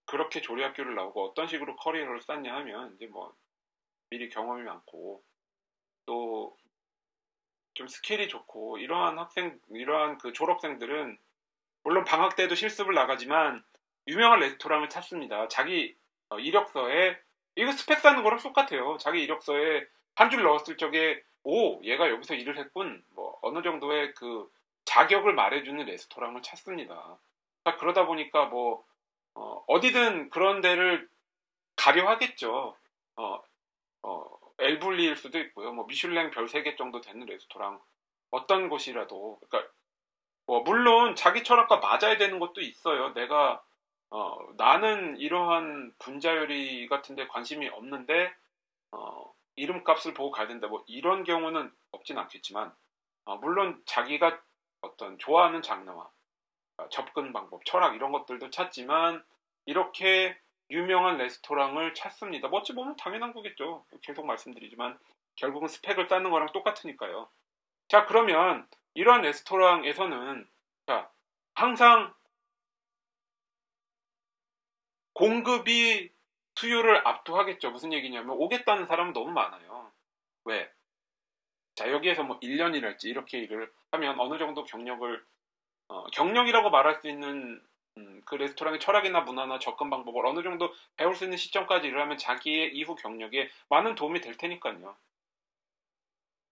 그렇게 조리학교를 나오고 어떤 식으로 커리어를 쌓냐 하면 이제 뭐 미리 경험이 많고 또 좀 스킬이 좋고 이러한 학생 이러한 그 졸업생들은 물론 방학 때도 실습을 나가지만 유명한 레스토랑을 찾습니다. 자기 어, 이력서에 이거 스펙 쌓는 거랑 똑같아요. 자기 이력서에 한 줄 넣었을 적에 오 얘가 여기서 일을 했군 뭐 어느 정도의 그 자격을 말해주는 레스토랑을 찾습니다. 그러니까 그러다 보니까 뭐 어, 디든 그런 데를 가려 하겠죠. 어, 어, 엘블리일 수도 있고요. 뭐 미슐랭 별 3개 정도 되는 레스토랑 어떤 곳이라도 그러니까 뭐 물론 자기 철학과 맞아야 되는 것도 있어요. 내가 어, 나는 이러한 분자 요리 같은 데 관심이 없는데 어, 이름값을 보고 가야 된다. 뭐 이런 경우는 없진 않겠지만 어, 물론 자기가 어떤 좋아하는 장르와 어, 접근 방법, 철학 이런 것들도 찾지만 이렇게 유명한 레스토랑을 찾습니다. 뭐 어찌 보면 당연한 거겠죠. 계속 말씀드리지만 결국은 스펙을 쌓는 거랑 똑같으니까요. 자 그러면 이러한 레스토랑에서는 자 항상 공급이 수요를 압도하겠죠. 무슨 얘기냐면 오겠다는 사람은 너무 많아요. 왜? 자 여기에서 뭐 1년이랄지 이렇게 일을 하면 어느 정도 경력을 어, 경력이라고 말할 수 있는 음, 그 레스토랑의 철학이나 문화나 접근 방법을 어느 정도 배울 수 있는 시점까지 일하면 자기의 이후 경력에 많은 도움이 될 테니까요.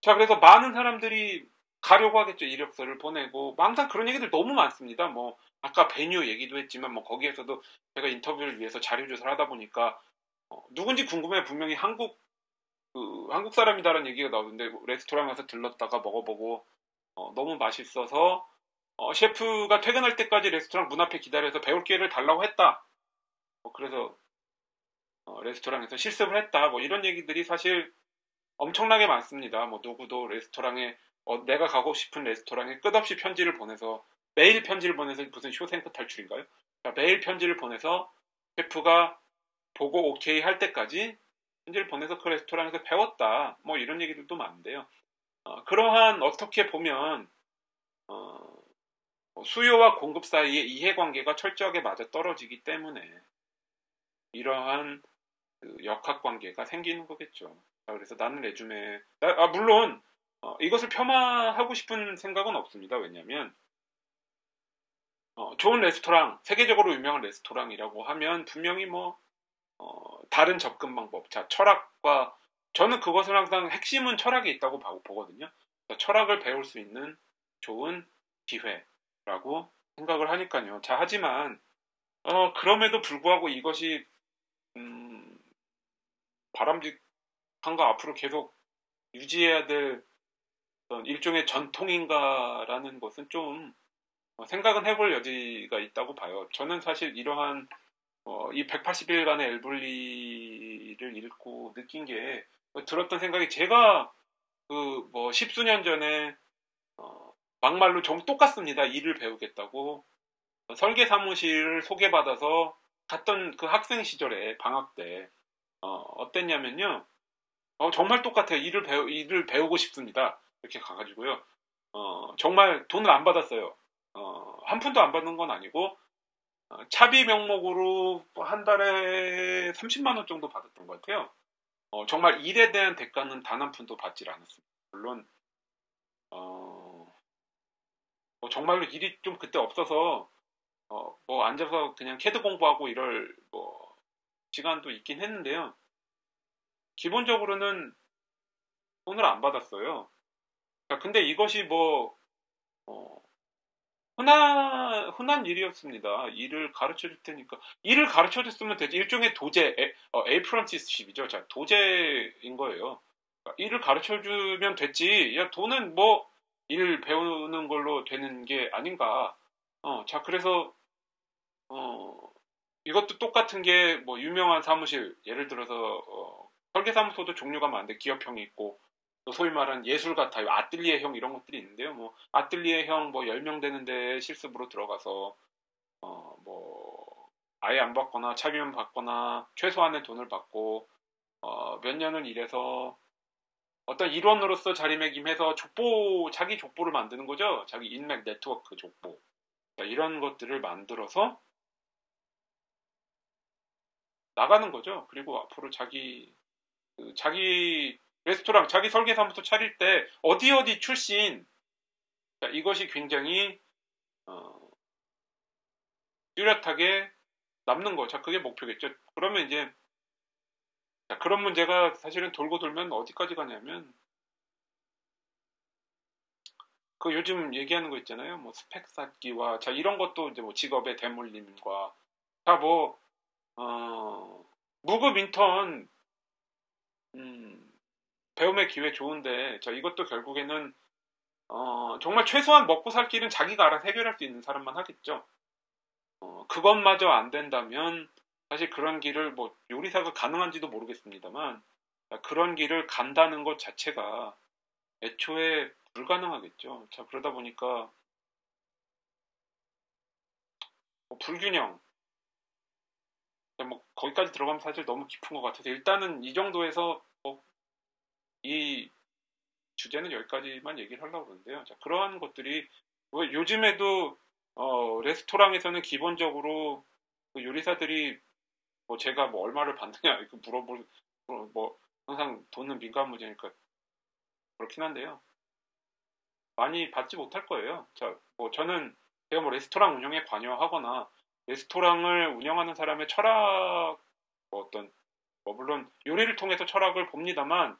자, 그래서 많은 사람들이 가려고 하겠죠. 이력서를 보내고. 뭐 항상 그런 얘기들 너무 많습니다. 뭐, 아까 베뉴 얘기도 했지만, 뭐, 거기에서도 제가 인터뷰를 위해서 자료 조사를 하다 보니까, 어, 누군지 궁금해. 분명히 한국, 그, 한국 사람이다라는 얘기가 나오는데, 레스토랑 가서 들렀다가 먹어보고, 어, 너무 맛있어서, 어, 셰프가 퇴근할 때까지 레스토랑 문 앞에 기다려서 배울 기회를 달라고 했다. 뭐 그래서 어, 레스토랑에서 실습을 했다. 뭐 이런 얘기들이 사실 엄청나게 많습니다. 뭐 누구도 레스토랑에 어, 내가 가고 싶은 레스토랑에 끝없이 편지를 보내서 매일 편지를 보내서 무슨 쇼생크 탈출인가요? 매일 편지를 보내서 셰프가 보고 오케이 할 때까지 편지를 보내서 그 레스토랑에서 배웠다. 뭐 이런 얘기들도 많은데요. 어, 그러한 어떻게 보면 어, 수요와 공급 사이의 이해관계가 철저하게 맞아 떨어지기 때문에 이러한 그 역학관계가 생기는 거겠죠. 그래서 나는 레주메 아, 물론 어, 이것을 폄하하고 싶은 생각은 없습니다. 왜냐하면 어, 좋은 레스토랑, 세계적으로 유명한 레스토랑이라고 하면 분명히 뭐 어, 다른 접근 방법, 자 철학과 저는 그것을 항상 핵심은 철학에 있다고 보거든요. 철학을 배울 수 있는 좋은 기회라고 생각을 하니까요. 자 하지만 어, 그럼에도 불구하고 이것이 음, 바람직한가 앞으로 계속 유지해야 될 일종의 전통인가라는 것은 좀 어, 생각은 해볼 여지가 있다고 봐요. 저는 사실 이러한 어, 이 180일간의 엘블리를 읽고 느낀 게 어, 들었던 생각이 제가 그 뭐 십수년 전에 어, 막말로 정 똑같습니다. 일을 배우겠다고 설계 사무실을 소개받아서 갔던 그 학생 시절에 방학 때 어, 땠냐면요 어, 정말 똑같아요. 일을 배우 일을 배우고 싶습니다. 이렇게 가가지고요. 어, 정말 돈을 안 받았어요. 어, 한 푼도 안 받는 건 아니고 어, 차비 명목으로 한 달에 30만 원 정도 받았던 것 같아요. 어, 정말 일에 대한 대가는 단 한 푼도 받질 않았습니다. 물론 어, 뭐 정말로 일이 좀 그때 없어서 어, 뭐 앉아서 그냥 캐드 공부하고 이럴 뭐 시간도 있긴 했는데요. 기본적으로는 돈을 안 받았어요. 근데 이것이 뭐 어, 흔한, 흔한 일이었습니다. 일을 가르쳐 줄 테니까. 일을 가르쳐 줬으면 되지. 일종의 도제, 에, 어, apprenticeship이죠. 자, 도제인 거예요. 그러니까 일을 가르쳐 주면 됐지. 야, 돈은 뭐, 일 배우는 걸로 되는 게 아닌가. 어, 자, 그래서, 어, 이것도 똑같은 게, 뭐, 유명한 사무실, 예를 들어서, 어, 설계사무소도 종류가 많은데, 기업형이 있고, 소위 말하는 예술 같아요. 아뜰리에형 이런 것들이 있는데요. 뭐 아뜰리에형 뭐 10명 되는데 실습으로 들어가서 어 뭐 아예 안 받거나 차비만 받거나 최소한의 돈을 받고 어 몇 년을 일해서 어떤 일원으로서 자리매김해서 족보 자기 족보를 만드는 거죠. 자기 인맥 네트워크 족보 이런 것들을 만들어서 나가는 거죠. 그리고 앞으로 자기 그 자기 레스토랑 자기 설계사무소 차릴 때 어디 어디 출신 자, 이것이 굉장히 어, 뚜렷하게 남는 거. 자 그게 목표겠죠. 그러면 이제 자, 그런 문제가 사실은 돌고 돌면 어디까지 가냐면 그 요즘 얘기하는 거 있잖아요. 뭐 스펙 쌓기와 자 이런 것도 이제 뭐 직업의 대물림과 자뭐 어, 무급 인턴 음, 배움의 기회 좋은데 자 이것도 결국에는 어, 정말 최소한 먹고 살 길은 자기가 알아서 해결할 수 있는 사람만 하겠죠. 어, 그것마저 안 된다면 사실 그런 길을 뭐 요리사가 가능한지도 모르겠습니다만 그런 길을 간다는 것 자체가 애초에 불가능하겠죠. 자 그러다 보니까 뭐 불균형 뭐 거기까지 들어가면 사실 너무 깊은 것 같아서 일단은 이 정도에서 이 주제는 여기까지만 얘기를 하려고 그러는데요. 자, 그러한 것들이 뭐 요즘에도 어, 레스토랑에서는 기본적으로 그 요리사들이 뭐 제가 뭐 얼마를 받느냐 이렇게 물어볼 뭐 항상 돈은 민감 문제니까 그렇긴 한데요. 많이 받지 못할 거예요. 자, 뭐 저는 제가 뭐 레스토랑 운영에 관여하거나 레스토랑을 운영하는 사람의 철학 뭐 어떤 뭐 물론 요리를 통해서 철학을 봅니다만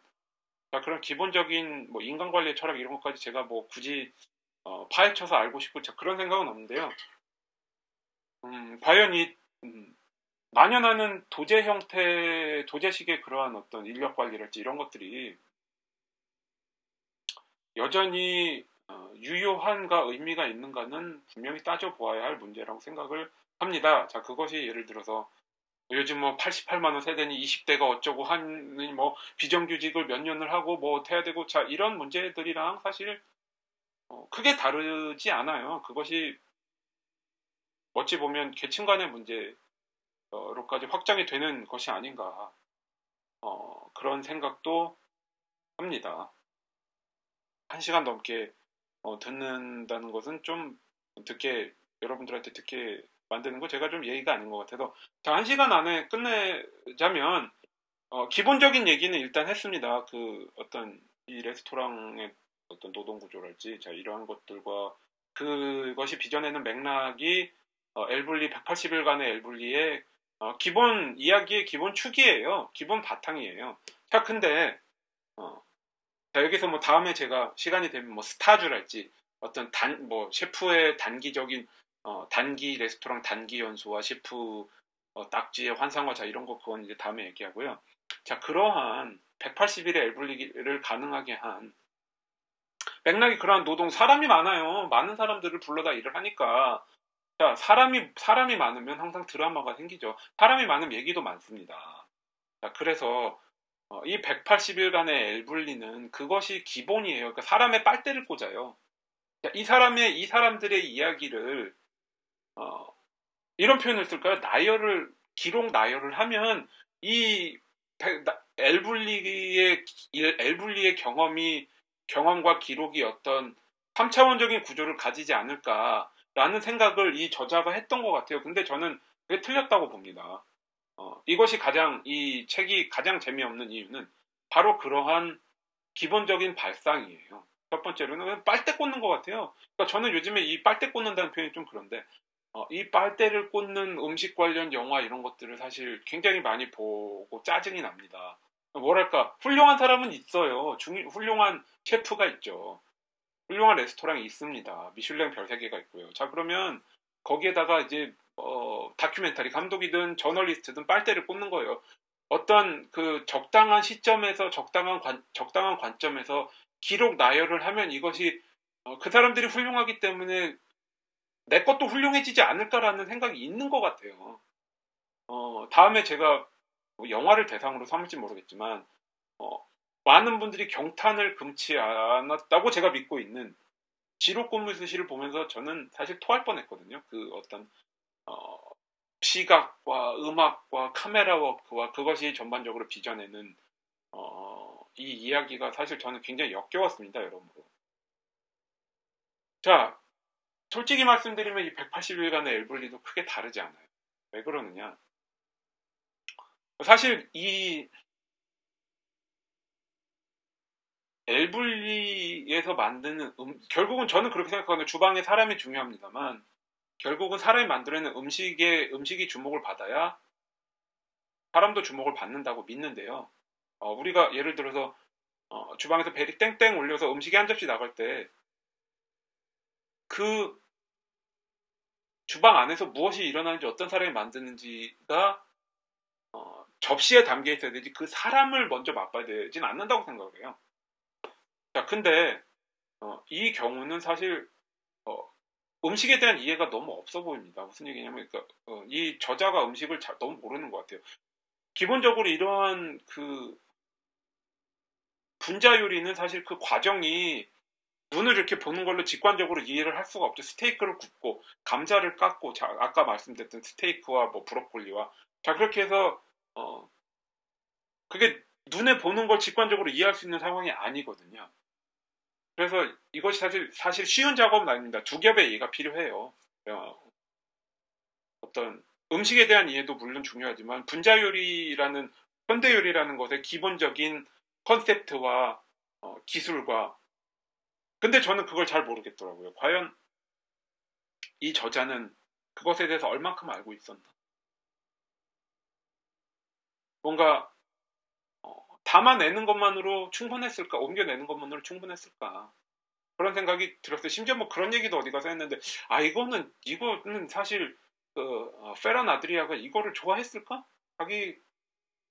자, 그런 기본적인 뭐 인간관리 철학 이런 것까지 제가 뭐 굳이 어, 파헤쳐서 알고 싶고 그런 생각은 없는데요. 음, 과연 이 음, 만연하는 도제 형태, 도제식의 그러한 어떤 인력 관리랄지 이런 것들이 여전히 어, 유효한가 의미가 있는가는 분명히 따져보아야 할 문제라고 생각을 합니다. 자, 그것이 예를 들어서 요즘 뭐 88만 원 세대니 20대가 어쩌고 하니 뭐 비정규직을 몇 년을 하고 뭐 해야 되고 자 이런 문제들이랑 사실 어, 크게 다르지 않아요. 그것이 어찌 보면 계층 간의 문제로까지 확장이 되는 것이 아닌가 어, 그런 생각도 합니다. 한 시간 넘게 어, 듣는다는 것은 좀 듣게 여러분들한테 듣게 만드는 거 제가 좀 예의가 아닌 것 같아서 자, 한 시간 안에 끝내자면 어, 기본적인 얘기는 일단 했습니다. 그 어떤 이 레스토랑의 어떤 노동 구조랄지 자 이러한 것들과 그것이 빚어내는 맥락이 어, 엘블리 180일간의 엘블리의 어, 기본 이야기의 기본 축이에요. 기본 바탕이에요. 자 근데 어, 자 여기서 뭐 다음에 제가 시간이 되면 뭐 스타주랄지 어떤 단 뭐 셰프의 단기적인 어, 단기 레스토랑 단기 연수와 셰프 어, 딱지의 환상화 자 이런 거 그건 이제 다음에 얘기하고요. 자 그러한 180일의 엘블리를 가능하게 한 맥락이 그러한 노동 사람이 많아요. 많은 사람들을 불러다 일을 하니까 자 사람이 사람이 많으면 항상 드라마가 생기죠. 사람이 많으면 얘기도 많습니다. 자 그래서 어, 이 180일간의 엘블리는 그것이 기본이에요. 그러니까 사람의 빨대를 꽂아요. 자, 이 사람의 이 사람들의 이야기를 어, 이런 표현을 쓸까요? 나열을 기록 나열을 하면 이 엘블리의 엘블리의 경험이 경험과 기록이 어떤 3차원적인 구조를 가지지 않을까라는 생각을 이 저자가 했던 것 같아요. 근데 저는 그게 틀렸다고 봅니다. 어, 이것이 가장 이 책이 가장 재미없는 이유는 바로 그러한 기본적인 발상이에요. 첫 번째로는 빨대 꽂는 것 같아요. 그러니까 저는 요즘에 이 빨대 꽂는다는 표현이 좀 그런데 어, 이 빨대를 꽂는 음식 관련 영화 이런 것들을 사실 굉장히 많이 보고 짜증이 납니다. 뭐랄까 훌륭한 사람은 있어요. 중, 훌륭한 셰프가 있죠. 훌륭한 레스토랑이 있습니다. 미슐랭 별 3개가 있고요. 자 그러면 거기에다가 이제 어, 다큐멘터리 감독이든 저널리스트든 빨대를 꽂는 거예요. 어떤 그 적당한 시점에서 적당한 관, 적당한 관점에서 기록 나열을 하면 이것이 어, 그 사람들이 훌륭하기 때문에 내 것도 훌륭해지지 않을까라는 생각이 있는 것 같아요. 어, 다음에 제가 뭐 영화를 대상으로 삼을지 모르겠지만 어, 많은 분들이 경탄을 금치 않았다고 제가 믿고 있는 지록곤물 스시를 보면서 저는 사실 토할 뻔했거든요. 그 어떤 어, 시각과 음악과 카메라 워크와 그것이 전반적으로 빚어내는 어, 이 이야기가 사실 저는 굉장히 역겨웠습니다, 여러분으로. 자, 솔직히 말씀드리면 이 180일간의 엘블리도 크게 다르지 않아요. 왜 그러느냐? 사실 이 엘블리에서 만드는 음, 결국은 저는 그렇게 생각하거든요. 주방에 사람이 중요합니다만 결국은 사람이 만들어내는 음식에 음식이 주목을 받아야 사람도 주목을 받는다고 믿는데요. 어, 우리가 예를 들어서 어, 주방에서 베리 땡땡 올려서 음식이 한 접시 나갈 때 그 주방 안에서 무엇이 일어나는지 어떤 사람이 만드는지가 어, 접시에 담겨 있어야 되지 그 사람을 먼저 맛봐야 되진 않는다고 생각해요. 자, 근데 어, 이 경우는 사실 어, 음식에 대한 이해가 너무 없어 보입니다. 무슨 얘기냐면 그러니까, 어, 이 저자가 음식을 잘, 너무 모르는 것 같아요. 기본적으로 이러한 그 분자 요리는 사실 그 과정이 눈을 이렇게 보는 걸로 직관적으로 이해를 할 수가 없죠. 스테이크를 굽고 감자를 깎고 자, 아까 말씀드렸던 스테이크와 뭐 브로콜리와 자 그렇게 해서 어 그게 눈에 보는 걸 직관적으로 이해할 수 있는 상황이 아니거든요. 그래서 이것이 사실 사실 쉬운 작업은 아닙니다. 두 겹의 이해가 필요해요. 어, 어떤 음식에 대한 이해도 물론 중요하지만 분자 요리라는 현대 요리라는 것의 기본적인 컨셉트와 어, 기술과 근데 저는 그걸 잘 모르겠더라고요. 과연 이 저자는 그것에 대해서 얼만큼 알고 있었나? 뭔가 어, 담아내는 것만으로 충분했을까? 옮겨내는 것만으로 충분했을까? 그런 생각이 들었어요. 심지어 뭐 그런 얘기도 어디 가서 했는데, 아 이거는 이거는 사실 그 어, 페란 아드리아가 이거를 좋아했을까? 자기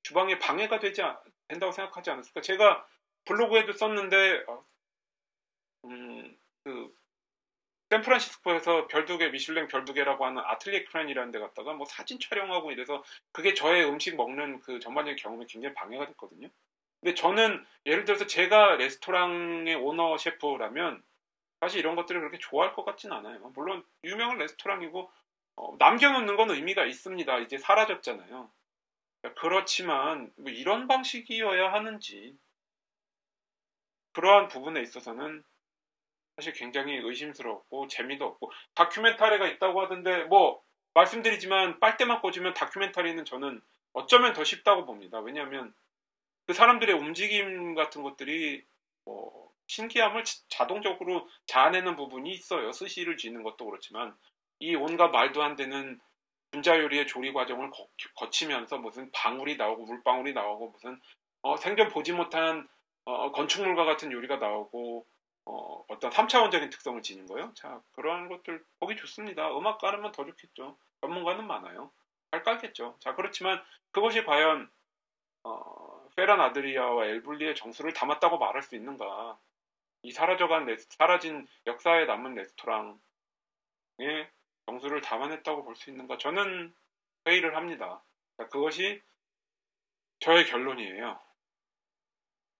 주방에 방해가 되지 된다고 생각하지 않았을까? 제가 블로그에도 썼는데 어, 음, 그 샌프란시스코에서 별두개 미슐랭 별두개라고 하는 아틀리에 크란이라는 데 갔다가 뭐 사진 촬영하고 이래서 그게 저의 음식 먹는 그 전반적인 경험에 굉장히 방해가 됐거든요. 근데 저는 예를 들어서 제가 레스토랑의 오너 셰프라면 사실 이런 것들을 그렇게 좋아할 것 같진 않아요. 물론 유명한 레스토랑이고 어, 남겨놓는 건 의미가 있습니다. 이제 사라졌잖아요. 그렇지만 뭐 이런 방식이어야 하는지 그러한 부분에 있어서는 사실 굉장히 의심스럽고 재미도 없고 다큐멘터리가 있다고 하던데 뭐 말씀드리지만 빨대만 꽂으면 다큐멘터리는 저는 어쩌면 더 쉽다고 봅니다. 왜냐하면 그 사람들의 움직임 같은 것들이 뭐 신기함을 자동적으로 자아내는 부분이 있어요. 스시를 쥐는 것도 그렇지만 이 온갖 말도 안 되는 분자 요리의 조리 과정을 거, 치면서 무슨 방울이 나오고 물방울이 나오고 무슨 어, 생전 보지 못한 어, 건축물과 같은 요리가 나오고 어, 어떤 3차원적인 특성을 지닌 거예요. 자, 그러한 것들 보기 좋습니다. 음악 깔면 더 좋겠죠. 전문가는 많아요. 잘 깔겠죠. 자, 그렇지만 그것이 과연 어, 페란 아드리아와 엘불리의 정수를 담았다고 말할 수 있는가? 이 사라져간 레스, 사라진 역사에 남은 레스토랑의 정수를 담아냈다고 볼 수 있는가? 저는 회의를 합니다. 자, 그것이 저의 결론이에요.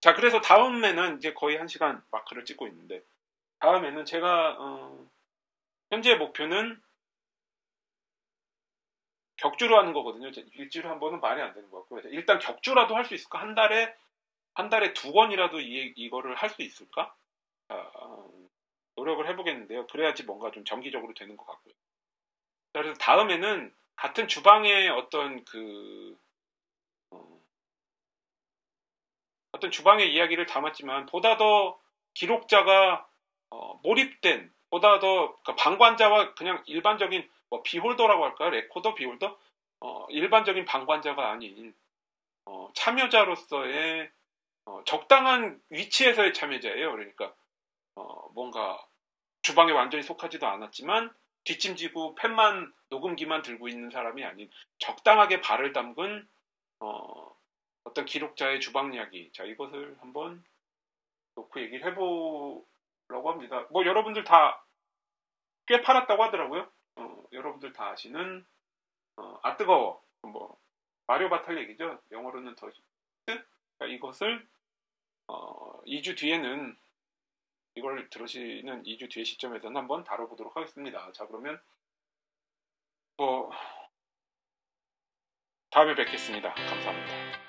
자, 그래서 다음에는 이제 거의 한 시간 마크를 찍고 있는데, 다음에는 제가, 어, 현재 목표는 격주로 하는 거거든요. 일주일에 한 번은 말이 안 되는 것 같고요. 일단 격주라도 할 수 있을까? 한 달에, 한 달에 두 번이라도 이, 이거를 할 수 있을까? 아, 노력을 해보겠는데요. 그래야지 뭔가 좀 정기적으로 되는 것 같고요. 그래서 다음에는 같은 주방의 어떤 그 어떤 주방의 이야기를 담았지만 보다 더 기록자가 어, 몰입된 보다 더 그러니까 방관자와 그냥 일반적인 뭐 beholder라고 할까요? recorder beholder? 어, 일반적인 방관자가 아닌 어, 참여자로서의 어, 적당한 위치에서의 참여자예요. 그러니까 어, 뭔가 주방에 완전히 속하지도 않았지만 뒷짐지고 펜만 녹음기만 들고 있는 사람이 아닌 적당하게 발을 담근 어, 어떤 기록자의 주방 이야기. 자, 이것을 한번 놓고 얘기를 해보려고 합니다. 뭐 여러분들 다 꽤 팔았다고 하더라고요. 어, 여러분들 다 아시는 어, 아 뜨거워. 뭐 마리오 바탈 얘기죠. 영어로는 더 그러니까 이것을 어, 2주 뒤에는 이걸 들으시는 2주 뒤의 시점에서는 한번 다뤄보도록 하겠습니다. 자 그러면 뭐 다음에 뵙겠습니다. 감사합니다.